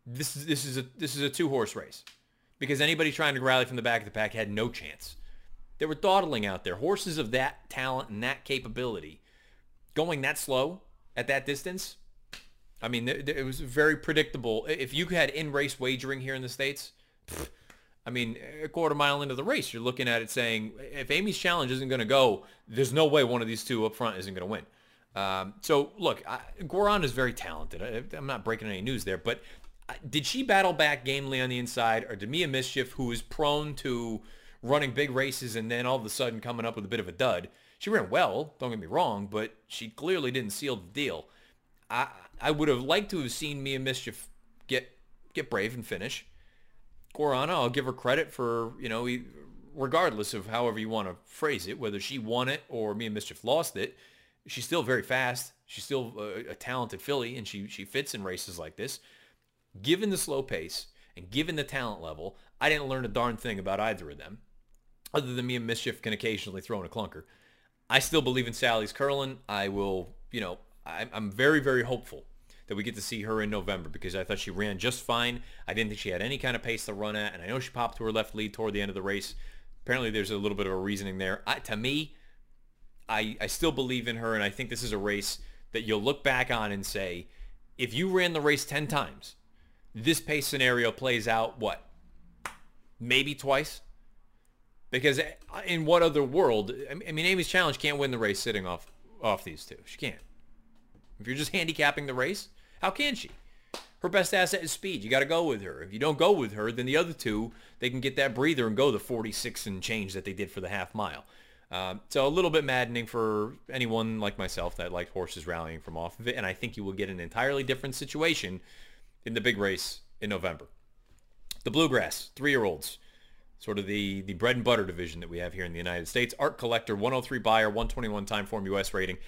this is this is a this is a two horse race, because anybody trying to rally from the back of the pack had no chance. They were dawdling out there. Horses of that talent and that capability, going that slow at that distance. I mean, it was very predictable. If you had in race wagering here in the states. Pfft, I mean, a quarter mile into the race, you're looking at it saying, if Amy's challenge isn't going to go, there's no way one of these two up front isn't going to win. Um, so look, I, Guaran is very talented. I, am not breaking any news there, but uh, did she battle back gamely on the inside, or did Mia Mischief, who is prone to running big races and then all of a sudden coming up with a bit of a dud? She ran well, don't get me wrong, but she clearly didn't seal the deal. I I would have liked to have seen Mia Mischief get get brave and finish. Guarana, I'll give her credit for, you know, regardless of however you want to phrase it, whether she won it or Mia Mischief lost it, she's still very fast. She's still a, a talented filly, and she she fits in races like this. Given the slow pace and given the talent level, I didn't learn a darn thing about either of them, other than Mia Mischief can occasionally throw in a clunker. I still believe in Sally's Curlin. I will, you know, I, I'm very, very hopeful that we get to see her in November because I thought she ran just fine. I didn't think she had any kind of pace to run at, and I know she popped to her left lead toward the end of the race. Apparently, there's a little bit of a reasoning there. I, to me, I, I still believe in her, and I think this is a race that you'll look back on and say, if you ran the race 10 times, this pace scenario plays out, what, maybe twice? Because in what other world, I mean, Amy's Challenge can't win the race sitting off off these two. She can't. If you're just handicapping the race, how can she? Her best asset is speed. You got to go with her. If you don't go with her, then the other two, they can get that breather and go the 46 and change that they did for the half mile. Uh, so a little bit maddening for anyone like myself that liked horses rallying from off of it. And I think you will get an entirely different situation in the big race in November. The Bluegrass, three-year-olds, sort of the, the bread and butter division that we have here in the United States. Art Collector, 103 Beyer, 121 Timeform US rating.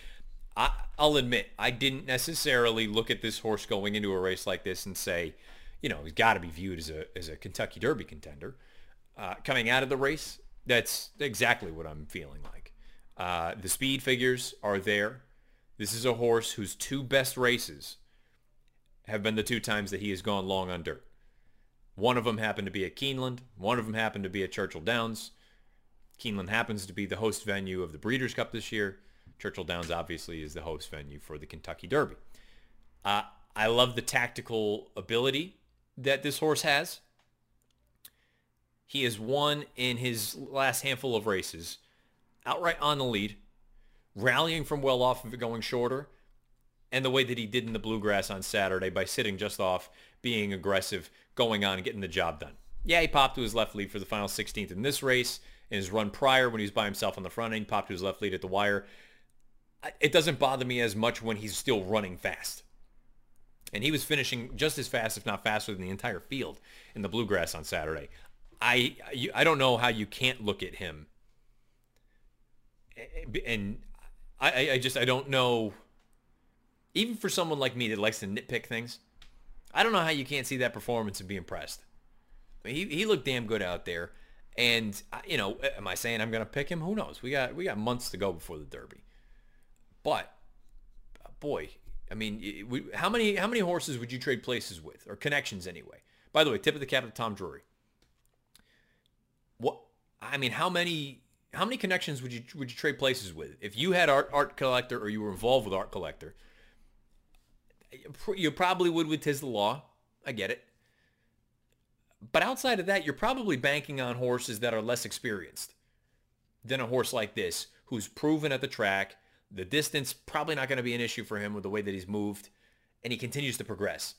I, will admit, I didn't necessarily look at this horse going into a race like this and say, you know, he's got to be viewed as a, as a Kentucky Derby contender. Uh, coming out of the race, that's exactly what I'm feeling like. Uh, the speed figures are there. This is a horse whose two best races have been the two times that he has gone long on dirt. One of them happened to be at Keeneland. One of them happened to be at Churchill Downs. Keeneland happens to be the host venue of the Breeders' Cup this year. Churchill Downs obviously is the host venue for the Kentucky Derby. Uh, I love the tactical ability that this horse has. He has won in his last handful of races outright on the lead, rallying from well off of going shorter, and the way that he did in the bluegrass on Saturday by sitting just off, being aggressive, going on and getting the job done. Yeah, he popped to his left lead for the final 16th in this race. In his run prior, when he was by himself on the front end, popped to his left lead at the wire it doesn't bother me as much when he's still running fast. And he was finishing just as fast, if not faster, than the entire field in the bluegrass on Saturday. I I don't know how you can't look at him. And I, I just I don't know. Even for someone like me that likes to nitpick things, I don't know how you can't see that performance and be impressed. He he looked damn good out there. And you know, am I saying I'm going to pick him? Who knows? We got we got months to go before the Derby. But boy, I mean, how many how many horses would you trade places with, or connections anyway? By the way, tip of the cap to Tom Drury. What I mean, how many how many connections would you would you trade places with if you had art art collector or you were involved with art collector? You probably would with Tiz the Law. I get it. But outside of that, you're probably banking on horses that are less experienced than a horse like this, who's proven at the track, the distance probably not going to be an issue for him with the way that he's moved, and he continues to progress.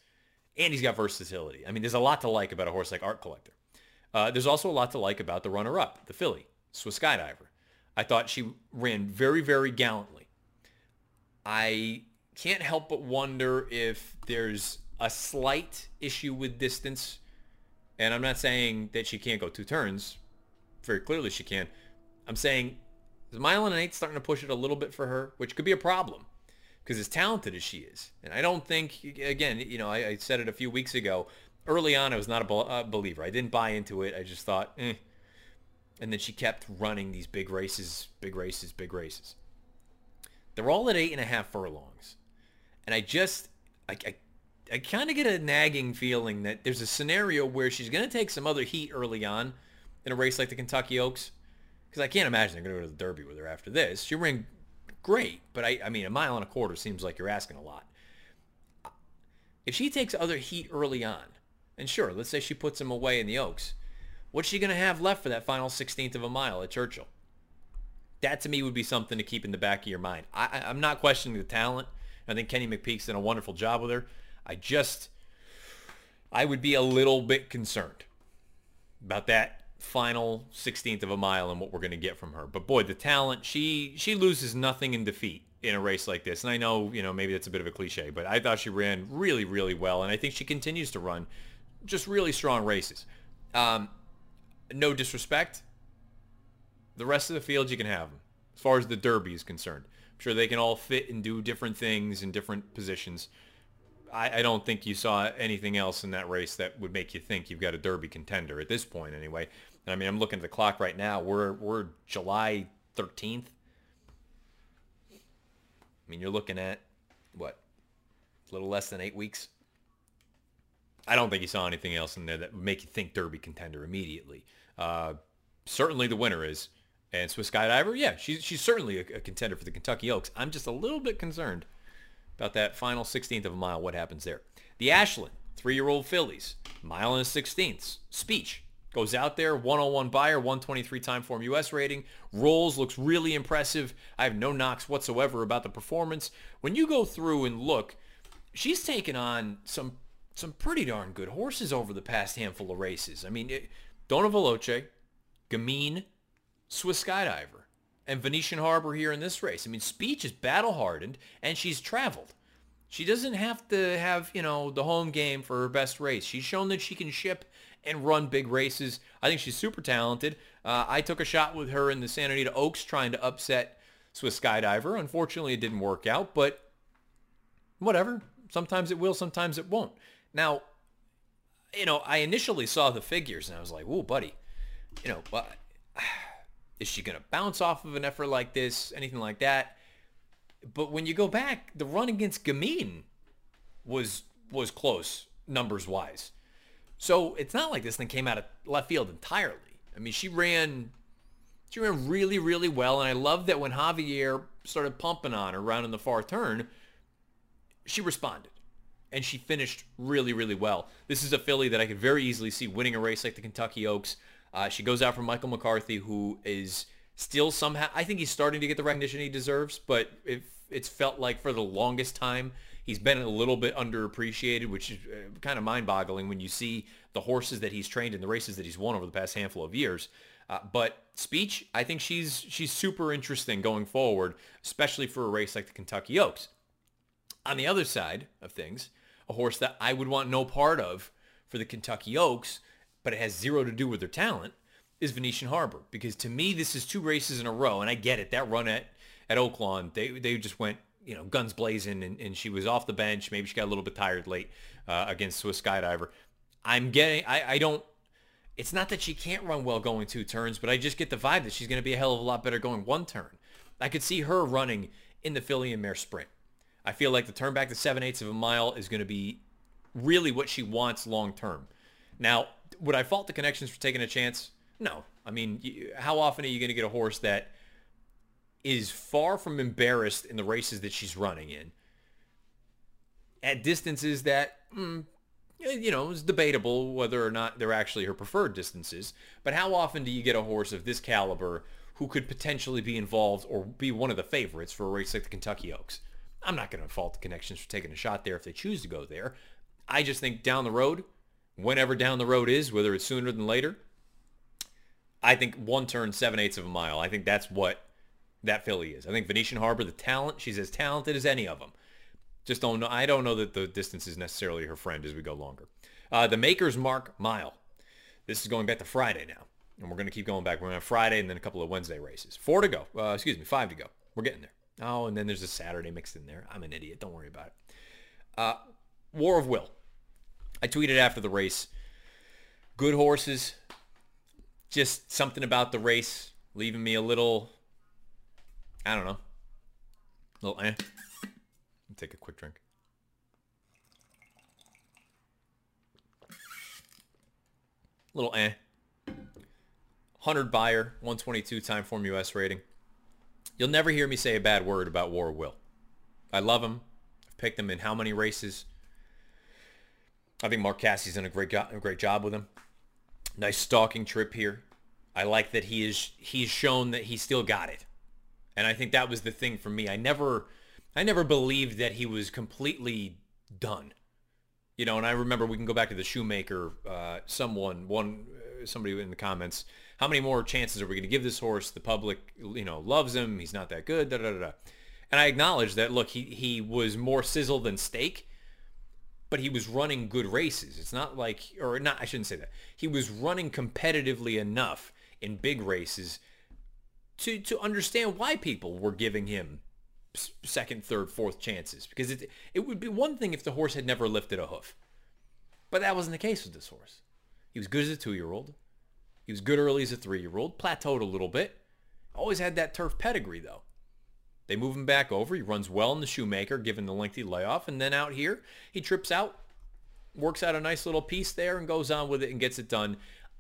And he's got versatility. I mean, there's a lot to like about a horse like Art Collector. Uh, there's also a lot to like about the runner-up, the filly, Swiss Skydiver. I thought she ran very, very gallantly. I can't help but wonder if there's a slight issue with distance. And I'm not saying that she can't go two turns. Very clearly she can. I'm saying is mile and an eighth starting to push it a little bit for her, which could be a problem because as talented as she is, and I don't think, again, you know, I, I said it a few weeks ago, early on, I was not a, a believer. I didn't buy into it. I just thought, eh. And then she kept running these big races, big races, big races. They're all at eight and a half furlongs. And I just, I, I, I kind of get a nagging feeling that there's a scenario where she's going to take some other heat early on in a race like the Kentucky Oaks. Because I can't imagine they're going to go to the Derby with her after this. She ran great, but I, I mean, a mile and a quarter seems like you're asking a lot. If she takes other heat early on, and sure, let's say she puts him away in the Oaks, what's she going to have left for that final 16th of a mile at Churchill? That to me would be something to keep in the back of your mind. I, I'm not questioning the talent. I think Kenny McPeek's done a wonderful job with her. I just, I would be a little bit concerned about that final 16th of a mile and what we're going to get from her. But boy, the talent, she she loses nothing in defeat in a race like this. And I know, you know, maybe that's a bit of a cliche, but I thought she ran really, really well. And I think she continues to run just really strong races. Um, no disrespect. The rest of the field, you can have them. As far as the Derby is concerned, I'm sure they can all fit and do different things in different positions. I, I don't think you saw anything else in that race that would make you think you've got a Derby contender at this point, anyway. And I mean, I'm looking at the clock right now. We're we're July 13th. I mean, you're looking at what, a little less than eight weeks. I don't think you saw anything else in there that would make you think Derby contender immediately. Uh, certainly the winner is. And Swiss Skydiver, yeah, she's, she's certainly a, a, contender for the Kentucky Oaks. I'm just a little bit concerned about that final 16th of a mile, what happens there. The Ashland, three-year-old fillies, mile and a 16th. Speech goes out there, 101 Beyer, 123 Timeform US rating. Rolls, looks really impressive. I have no knocks whatsoever about the performance. When you go through and look, she's taken on some some pretty darn good horses over the past handful of races. I mean, it, Donna Veloce, Gamine, Swiss Skydiver, and Venetian Harbor here in this race. I mean, Speech is battle hardened and she's traveled. She doesn't have to have, you know, the home game for her best race. She's shown that she can ship and run big races. I think she's super talented. Uh, I took a shot with her in the Santa Anita Oaks trying to upset Swiss Skydiver. Unfortunately, it didn't work out, but whatever. Sometimes it will, sometimes it won't. Now, you know, I initially saw the figures and I was like, "Whoa, buddy, you know, but *sighs* is she going to bounce off of an effort like this? Anything like that? But when you go back, the run against Gamine was was close numbers wise. So it's not like this thing came out of left field entirely. I mean, she ran she ran really, really well, and I love that when Javier started pumping on her around in the far turn, she responded. And she finished really, really well. This is a filly that I could very easily see winning a race like the Kentucky Oaks. Uh, she goes out for Michael McCarthy, who is still somehow, I think he's starting to get the recognition he deserves, but it, it's felt like for the longest time, he's been a little bit underappreciated, which is uh, kind of mind-boggling when you see the horses that he's trained and the races that he's won over the past handful of years. Uh, but speech, I think she's she's super interesting going forward, especially for a race like the Kentucky Oaks. On the other side of things, a horse that I would want no part of for the Kentucky Oaks but it has zero to do with their talent, is Venetian Harbor. Because to me, this is two races in a row, and I get it. That run at, at Oaklawn, they, they just went, you know, guns blazing, and, and she was off the bench. Maybe she got a little bit tired late uh, against Swiss Skydiver. I'm getting, I, I don't, it's not that she can't run well going two turns, but I just get the vibe that she's going to be a hell of a lot better going one turn. I could see her running in the filly and mare sprint. I feel like the turn back to seven eighths of a mile is going to be really what she wants long term. Now, would I fault the connections for taking a chance? No. I mean, how often are you going to get a horse that is far from embarrassed in the races that she's running in at distances that, mm, you know, is debatable whether or not they're actually her preferred distances. But how often do you get a horse of this caliber who could potentially be involved or be one of the favorites for a race like the Kentucky Oaks? I'm not going to fault the connections for taking a shot there if they choose to go there. I just think down the road, whenever down the road is, whether it's sooner than later. I think one turn, seven eighths of a mile. I think that's what that filly is. I think Venetian Harbor, the talent, she's as talented as any of them. Just don't know. I don't know that the distance is necessarily her friend as we go longer. Uh, the Maker's Mark Mile. This is going back to Friday now. And we're going to keep going back. We're going to Friday and then a couple of Wednesday races. Four to go. Uh, excuse me, five to go. We're getting there. Oh, and then there's a Saturday mixed in there. I'm an idiot. Don't worry about it. Uh, War of Will. I tweeted after the race, good horses, just something about the race leaving me a little, I don't know, a little eh. Take a quick drink. Little eh. 100 Beyer, 122 Timeform US rating. You'll never hear me say a bad word about War Will. I love him. I've picked him in how many races? I think Mark Casse's done a great, go- a great job with him. Nice stalking trip here. I like that he is he's shown that he still got it. And I think that was the thing for me. I never I never believed that he was completely done. You know, and I remember we can go back to the shoemaker. Uh, someone, one, uh, somebody in the comments. How many more chances are we going to give this horse? The public, you know, loves him. He's not that good. Da da da. da. And I acknowledge that. Look, he he was more sizzle than steak, but he was running good races. It's not like, or not. I shouldn't say that. He was running competitively enough in big races to to understand why people were giving him second, third, fourth chances because it it would be one thing if the horse had never lifted a hoof. But that wasn't the case with this horse. He was good as a 2-year-old. He was good early as a 3-year-old, plateaued a little bit. Always had that turf pedigree though. They move him back over. He runs well in the shoemaker given the lengthy layoff and then out here, he trips out, works out a nice little piece there and goes on with it and gets it done.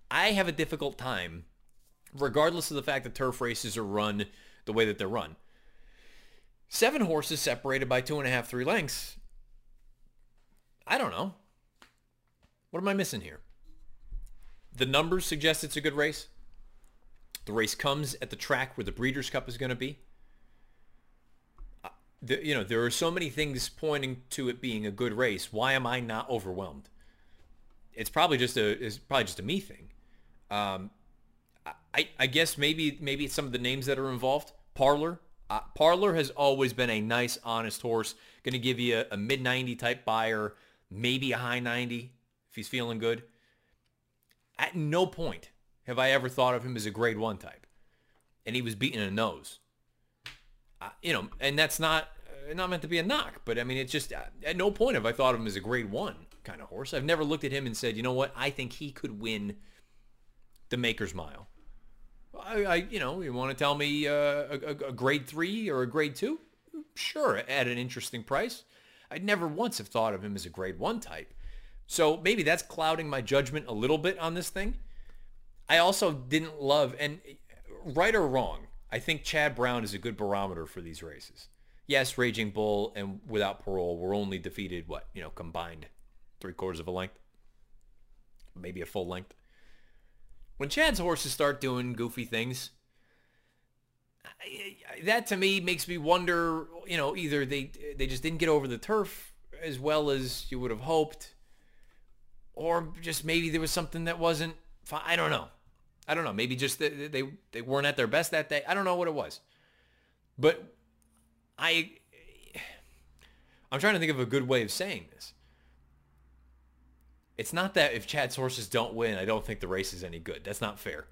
I have a difficult time regardless of the fact that turf races are run the way that they're run Seven horses separated by two and a half, three lengths. I don't know. What am I missing here? The numbers suggest it's a good race. The race comes at the track where the Breeders' Cup is going to be. Uh, the, you know, there are so many things pointing to it being a good race. Why am I not overwhelmed? It's probably just a it's probably just a me thing. Um, I I guess maybe maybe some of the names that are involved. Parlor, uh, Parlor has always been a nice, honest horse. Going to give you a, a mid 90 type Beyer, maybe a high 90 if he's feeling good. At no point have I ever thought of him as a grade one type. And he was beating a nose. Uh, you know, and that's not uh, not meant to be a knock, but I mean, it's just uh, at no point have I thought of him as a grade one kind of horse. I've never looked at him and said, you know what, I think he could win the Maker's Mile. I, I you know, you want to tell me uh, a, a, grade three or a grade two? Sure, at an interesting price. I'd never once have thought of him as a grade one type. So maybe that's clouding my judgment a little bit on this thing. I also didn't love, and right or wrong, I think Chad Brown is a good barometer for these races. Yes, Raging Bull and Without Parole were only defeated, what, you know, combined three quarters of a length, maybe a full length. When Chad's horses start doing goofy things, that to me makes me wonder, you know, either they they just didn't get over the turf as well as you would have hoped, or just maybe there was something that wasn't. I don't know. I don't know. Maybe just they, they they weren't at their best that day. I don't know what it was, but I I'm trying to think of a good way of saying this it's not that if Chad's horses don't win, I don't think the race is any good. That's not fair.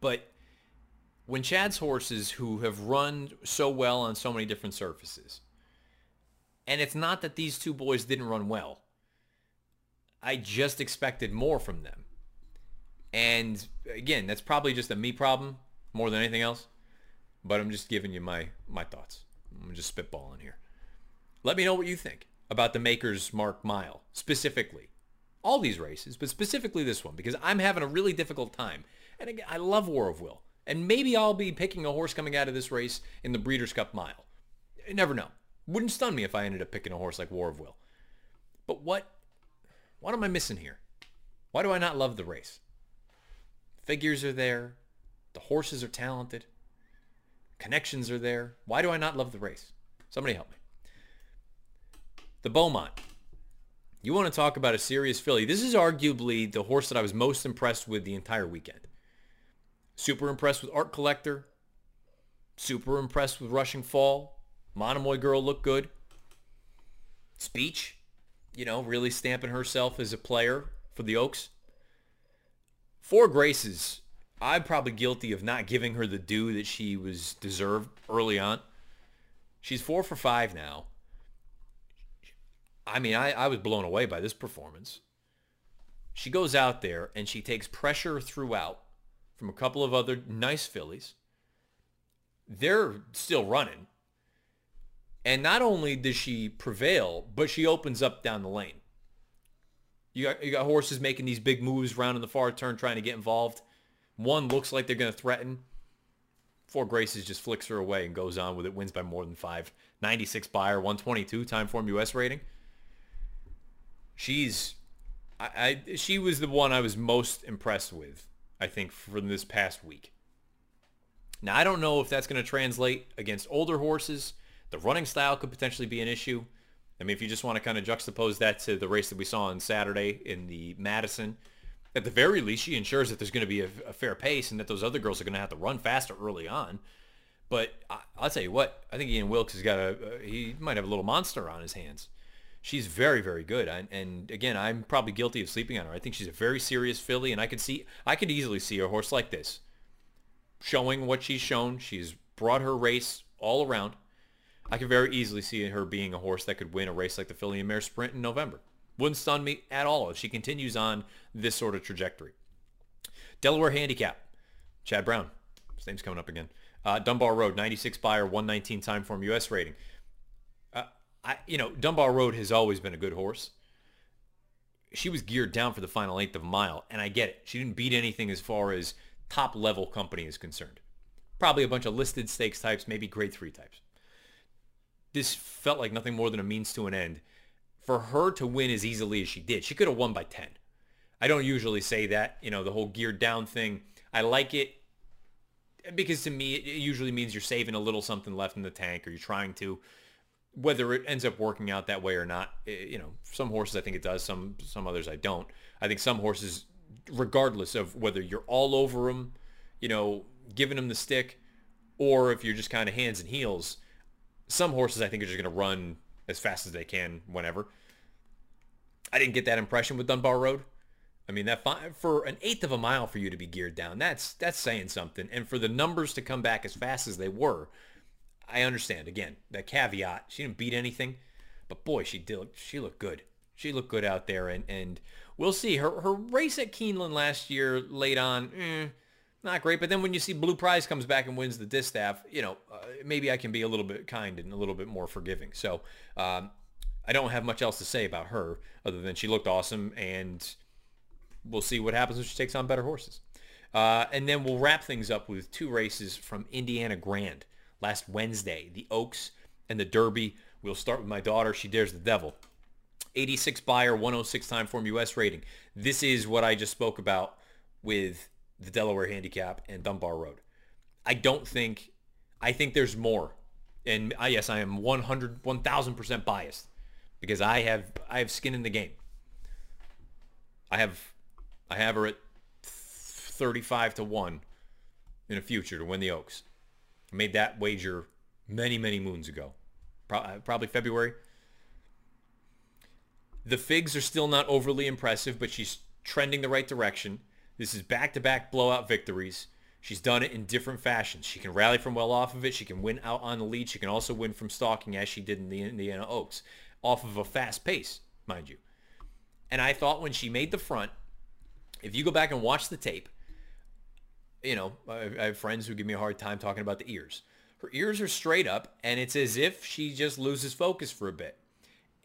But when Chad's horses who have run so well on so many different surfaces, and it's not that these two boys didn't run well. I just expected more from them. And again, that's probably just a me problem more than anything else. But I'm just giving you my, my thoughts. I'm just spitballing here. Let me know what you think about the Maker's Mark Mile specifically all these races, but specifically this one because I'm having a really difficult time. And again, I love War of Will. And maybe I'll be picking a horse coming out of this race in the Breeders' Cup Mile. You never know. Wouldn't stun me if I ended up picking a horse like War of Will. But what what am I missing here? Why do I not love the race? Figures are there. The horses are talented. Connections are there. Why do I not love the race? Somebody help me. The Beaumont. You want to talk about a serious filly. This is arguably the horse that I was most impressed with the entire weekend. Super impressed with Art Collector. Super impressed with Rushing Fall. Monomoy Girl looked good. Speech, you know, really stamping herself as a player for the Oaks. Four Graces, I'm probably guilty of not giving her the due that she was deserved early on. She's four for five now. I mean, I, I was blown away by this performance. She goes out there and she takes pressure throughout from a couple of other nice fillies. They're still running. And not only does she prevail, but she opens up down the lane. You got, you got horses making these big moves around in the far turn trying to get involved. One looks like they're going to threaten. Four Graces just flicks her away and goes on with it, wins by more than five. 96 Beyer, 122 Timeform US rating. She's, I, I, she was the one I was most impressed with, I think, from this past week. Now, I don't know if that's going to translate against older horses. The running style could potentially be an issue. I mean, if you just want to kind of juxtapose that to the race that we saw on Saturday in the Madison, at the very least, she ensures that there's going to be a, a fair pace and that those other girls are going to have to run faster early on. But I, will tell you what, I think Ian Wilkes has got a, uh, he might have a little monster on his hands. She's very, very good. And, and again, I'm probably guilty of sleeping on her. I think she's a very serious filly, and I could see, I could easily see a horse like this showing what she's shown. She's brought her race all around. I could very easily see her being a horse that could win a race like the Filly and Mare Sprint in November. Wouldn't stun me at all if she continues on this sort of trajectory. Delaware Handicap. Chad Brown. His name's coming up again. Uh, Dunbar Road, 96 Beyer 119 Timeform US rating. I, you know, Dunbar Road has always been a good horse. She was geared down for the final eighth of a mile, and I get it. She didn't beat anything as far as top level company is concerned. Probably a bunch of listed stakes types, maybe grade three types. This felt like nothing more than a means to an end. For her to win as easily as she did, she could have won by 10. I don't usually say that, you know, the whole geared down thing. I like it because to me, it usually means you're saving a little something left in the tank or you're trying to, whether it ends up working out that way or not, it, you know, some horses I think it does, some, some others I don't. I think some horses, regardless of whether you're all over them, you know, giving them the stick, or if you're just kind of hands and heels, some horses I think are just going to run as fast as they can whenever. I didn't get that impression with Dunbar Road. I mean, that for an eighth of a mile for you to be geared down, that's that's saying something. And for the numbers to come back as fast as they were, I understand. Again, that caveat, she didn't beat anything, but boy, she did. She looked good. She looked good out there, and and we'll see. Her her race at Keeneland last year, late on, eh, not great. But then when you see Blue Prize comes back and wins the distaff, you know, uh, maybe I can be a little bit kind and a little bit more forgiving. So um, I don't have much else to say about her other than she looked awesome and we'll see what happens when she takes on better horses. Uh, and then we'll wrap things up with two races from Indiana Grand last Wednesday, the Oaks and the Derby. We'll start with my daughter. Shedaresthedevil. 86 Beyer, 106 Timeform US rating. This is what I just spoke about with the Delaware Handicap and Dunbar Road. I don't think, I think there's more. And I, yes, I am 100, 1000% biased because I have, I have skin in the game. I have I have her at 35 to 1 in the future to win the Oaks. I made that wager many, many moons ago. Uh, probably February. The figs are still not overly impressive, but she's trending the right direction. This is back-to-back blowout victories. She's done it in different fashions. She can rally from well off of it. She can win out on the lead. She can also win from stalking as she did in the Indiana Oaks off of a fast pace, mind you. And I thought when she made the front, if you go back and watch the tape, you know, I, have friends who give me a hard time talking about the ears. Her ears are straight up, and it's as if she just loses focus for a bit.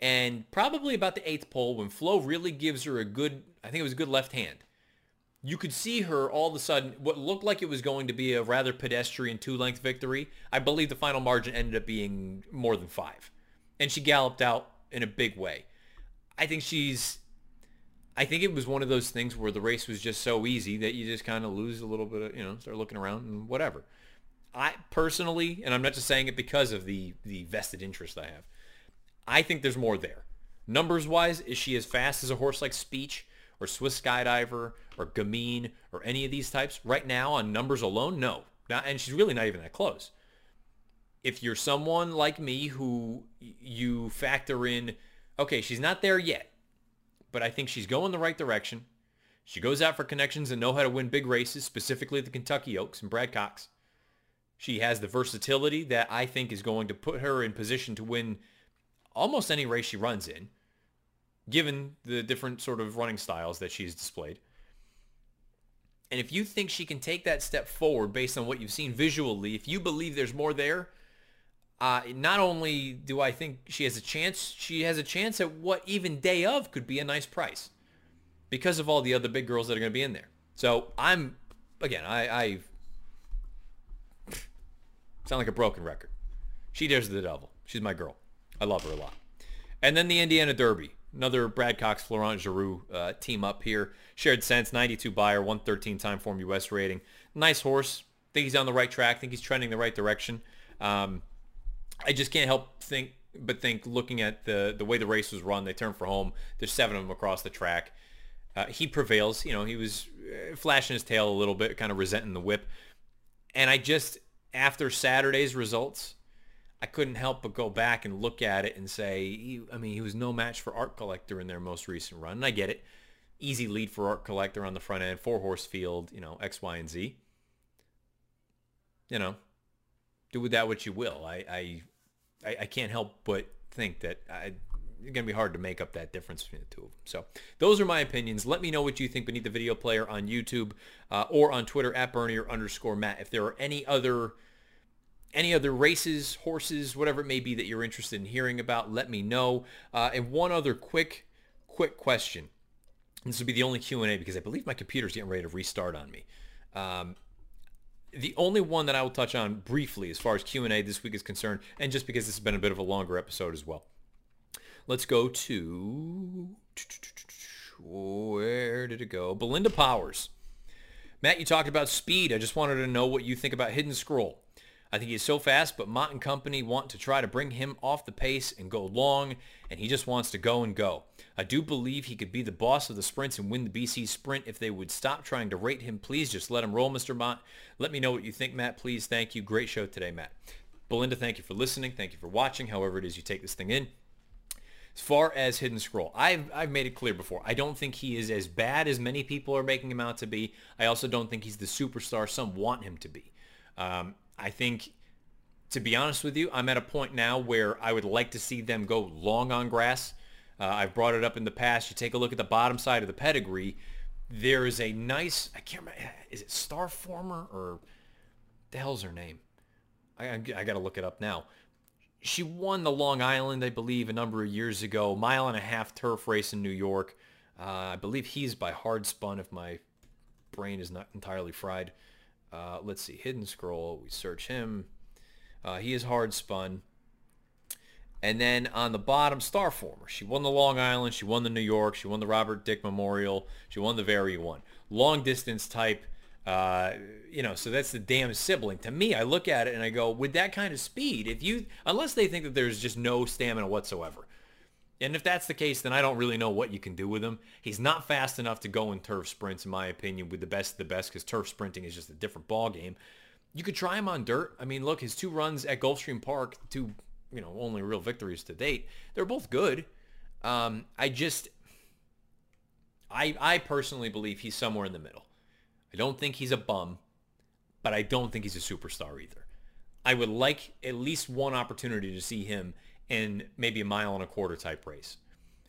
And probably about the eighth pole, when Flo really gives her a good, I think it was a good left hand, you could see her all of a sudden, what looked like it was going to be a rather pedestrian two-length victory. I believe the final margin ended up being more than five. And she galloped out in a big way. I think she's I think it was one of those things where the race was just so easy that you just kind of lose a little bit of, you know, start looking around and whatever. I personally, and I'm not just saying it because of the, the vested interest I have, I think there's more there. Numbers wise, is she as fast as a horse like Speech or Swiss Skydiver or Gamine or any of these types? Right now on numbers alone, no. Not, and she's really not even that close. If you're someone like me who you factor in, okay, she's not there yet but I think she's going the right direction. She goes out for connections and know how to win big races, specifically the Kentucky Oaks and Brad Cox. She has the versatility that I think is going to put her in position to win almost any race she runs in. given the different sort of running styles that she's displayed. And if you think she can take that step forward based on what you've seen visually, if you believe there's more there, uh, not only do I think she has a chance, she has a chance at what even day of could be a nice price because of all the other big girls that are going to be in there. So I'm, again, I, I sound like a broken record. Shedaresthedevil. She's my girl. I love her a lot. And then the Indiana Derby. Another Brad Cox, Florent Geroux uh, team up here. Shared Sense, 92 Beyer, 113 Timeform US rating. Nice horse. Think he's on the right track. Think he's trending the right direction. Um, I just can't help think, but think looking at the the way the race was run, they turned for home. There's seven of them across the track. Uh, he prevails. You know, he was uh, flashing his tail a little bit, kind of resenting the whip. And I just, after Saturday's results, I couldn't help but go back and look at it and say, I mean, he was no match for Art Collector in their most recent run. And I get it. Easy lead for Art Collector on the front end, four horse field, you know, X, Y, and Z. You know, do with that what you will. I, I, I can't help but think that I, it's going to be hard to make up that difference between the two of them. So those are my opinions. Let me know what you think beneath the video player on YouTube uh, or on Twitter at Bernier underscore Matt. If there are any other any other races, horses, whatever it may be that you're interested in hearing about, let me know. Uh, and one other quick, quick question. This will be the only Q&A because I believe my computer's getting ready to restart on me. Um, the only one that I will touch on briefly as far as Q&A this week is concerned, and just because this has been a bit of a longer episode as well. Let's go to... Where did it go? Belinda Powers. Matt, you talked about speed. I just wanted to know what you think about Hidden Scroll. I think he's so fast, but Mott and company want to try to bring him off the pace and go long, and he just wants to go and go. I do believe he could be the boss of the sprints and win the BC sprint if they would stop trying to rate him. Please just let him roll, Mr. Mott. Let me know what you think, Matt. Please. Thank you. Great show today, Matt. Belinda, thank you for listening. Thank you for watching, however it is you take this thing in. As far as Hidden Scroll, I've, I've made it clear before. I don't think he is as bad as many people are making him out to be. I also don't think he's the superstar some want him to be. Um, I think, to be honest with you, I'm at a point now where I would like to see them go long on grass. Uh, I've brought it up in the past. You take a look at the bottom side of the pedigree. There is a nice, I can't remember, is it Starformer or the hell's her name? I, I, I got to look it up now. She won the Long Island, I believe, a number of years ago. Mile and a half turf race in New York. Uh, I believe he's by Hard Spun, if my brain is not entirely fried. Uh, let's see, Hidden Scroll. We search him. Uh, he is hard spun. And then on the bottom, Starformer. She won the Long Island. She won the New York. She won the Robert Dick Memorial. She won the Very one. Long distance type. Uh, you know, so that's the dam sibling. To me, I look at it and I go, with that kind of speed, if you, unless they think that there's just no stamina whatsoever, and if that's the case, then I don't really know what you can do with him. He's not fast enough to go in turf sprints, in my opinion, with the best of the best, because turf sprinting is just a different ball game. You could try him on dirt. I mean, look, his two runs at Gulfstream Park, two, you know, only real victories to date, they're both good. Um, I just, I, I personally believe he's somewhere in the middle. I don't think he's a bum, but I don't think he's a superstar either. I would like at least one opportunity to see him in maybe a mile and a quarter type race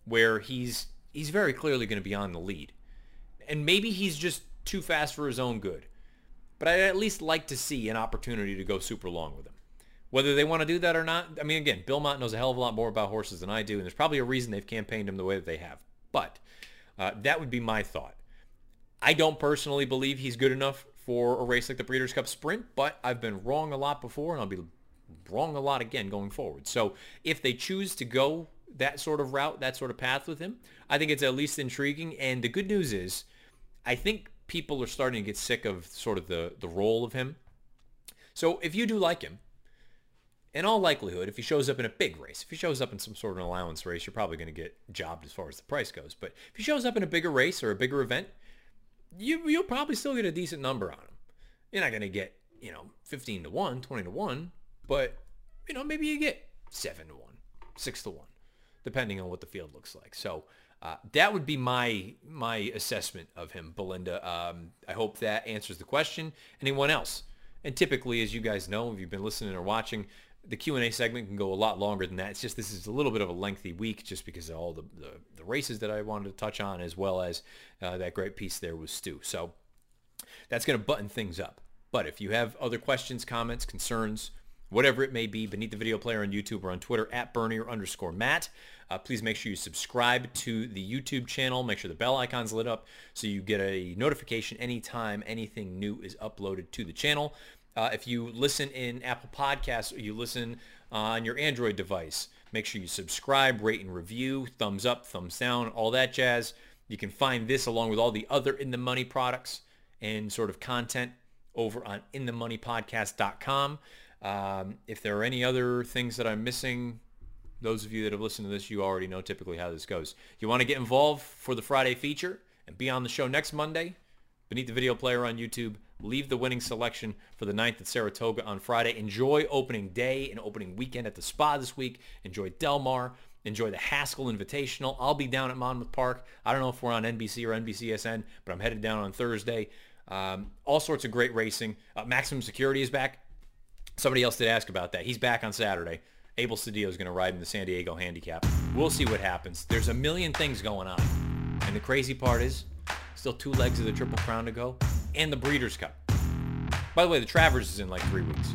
where he's he's very clearly going to be on the lead. And maybe he's just too fast for his own good. But I'd at least like to see an opportunity to go super long with him. Whether they want to do that or not, I mean, again, Bill Mott knows a hell of a lot more about horses than I do, and there's probably a reason they've campaigned him the way that they have. But uh, that would be my thought. I don't personally believe he's good enough for a race like the Breeders' Cup Sprint, but I've been wrong a lot before, and I'll be wrong a lot again going forward. So if they choose to go that sort of route, that sort of path with him, I think it's at least intriguing. And the good news is, I think people are starting to get sick of sort of the, the role of him. So if you do like him, in all likelihood, if he shows up in a big race, if he shows up in some sort of an allowance race, you're probably going to get jobbed as far as the price goes. But if he shows up in a bigger race or a bigger event, you, you'll probably still get a decent number on him. You're not going to get, you know, 15 to 1, 20 to 1, but, you know, maybe you get 7 to 1, 6 to 1, depending on what the field looks like. So uh, that would be my my assessment of him, Belinda. Um, I hope that answers the question. Anyone else? And typically, as you guys know, if you've been listening or watching, the Q&A segment can go a lot longer than that. It's just this is a little bit of a lengthy week just because of all the, the, the races that I wanted to touch on as well as uh, that great piece there with Stu. So that's going to button things up. But if you have other questions, comments, concerns, whatever it may be, beneath the video player on YouTube or on Twitter at Bernier underscore Matt. Uh, please make sure you subscribe to the YouTube channel. Make sure the bell icon's lit up so you get a notification anytime anything new is uploaded to the channel. Uh, if you listen in Apple Podcasts or you listen on your Android device, make sure you subscribe, rate, and review. Thumbs up, thumbs down, all that jazz. You can find this along with all the other In the Money products and sort of content over on inthemoneypodcast.com. Um, if there are any other things that I'm missing, those of you that have listened to this, you already know typically how this goes. You want to get involved for the Friday feature and be on the show next Monday, beneath the video player on YouTube, leave the winning selection for the 9th at Saratoga on Friday. Enjoy opening day and opening weekend at the spa this week. Enjoy Del Mar. Enjoy the Haskell Invitational. I'll be down at Monmouth Park. I don't know if we're on NBC or NBCSN, but I'm headed down on Thursday. Um, all sorts of great racing. Uh, Maximum Security is back. Somebody else did ask about that. He's back on Saturday. Abel Cedillo is going to ride in the San Diego Handicap. We'll see what happens. There's a million things going on. And the crazy part is, still two legs of the Triple Crown to go, and the Breeders' Cup. By the way, the Travers is in like three weeks.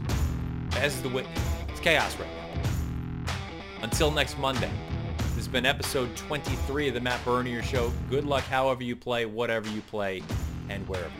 As is the Whitney. It's chaos right now. Until next Monday, this has been episode 23 of the Matt Bernier Show. Good luck however you play, whatever you play, and wherever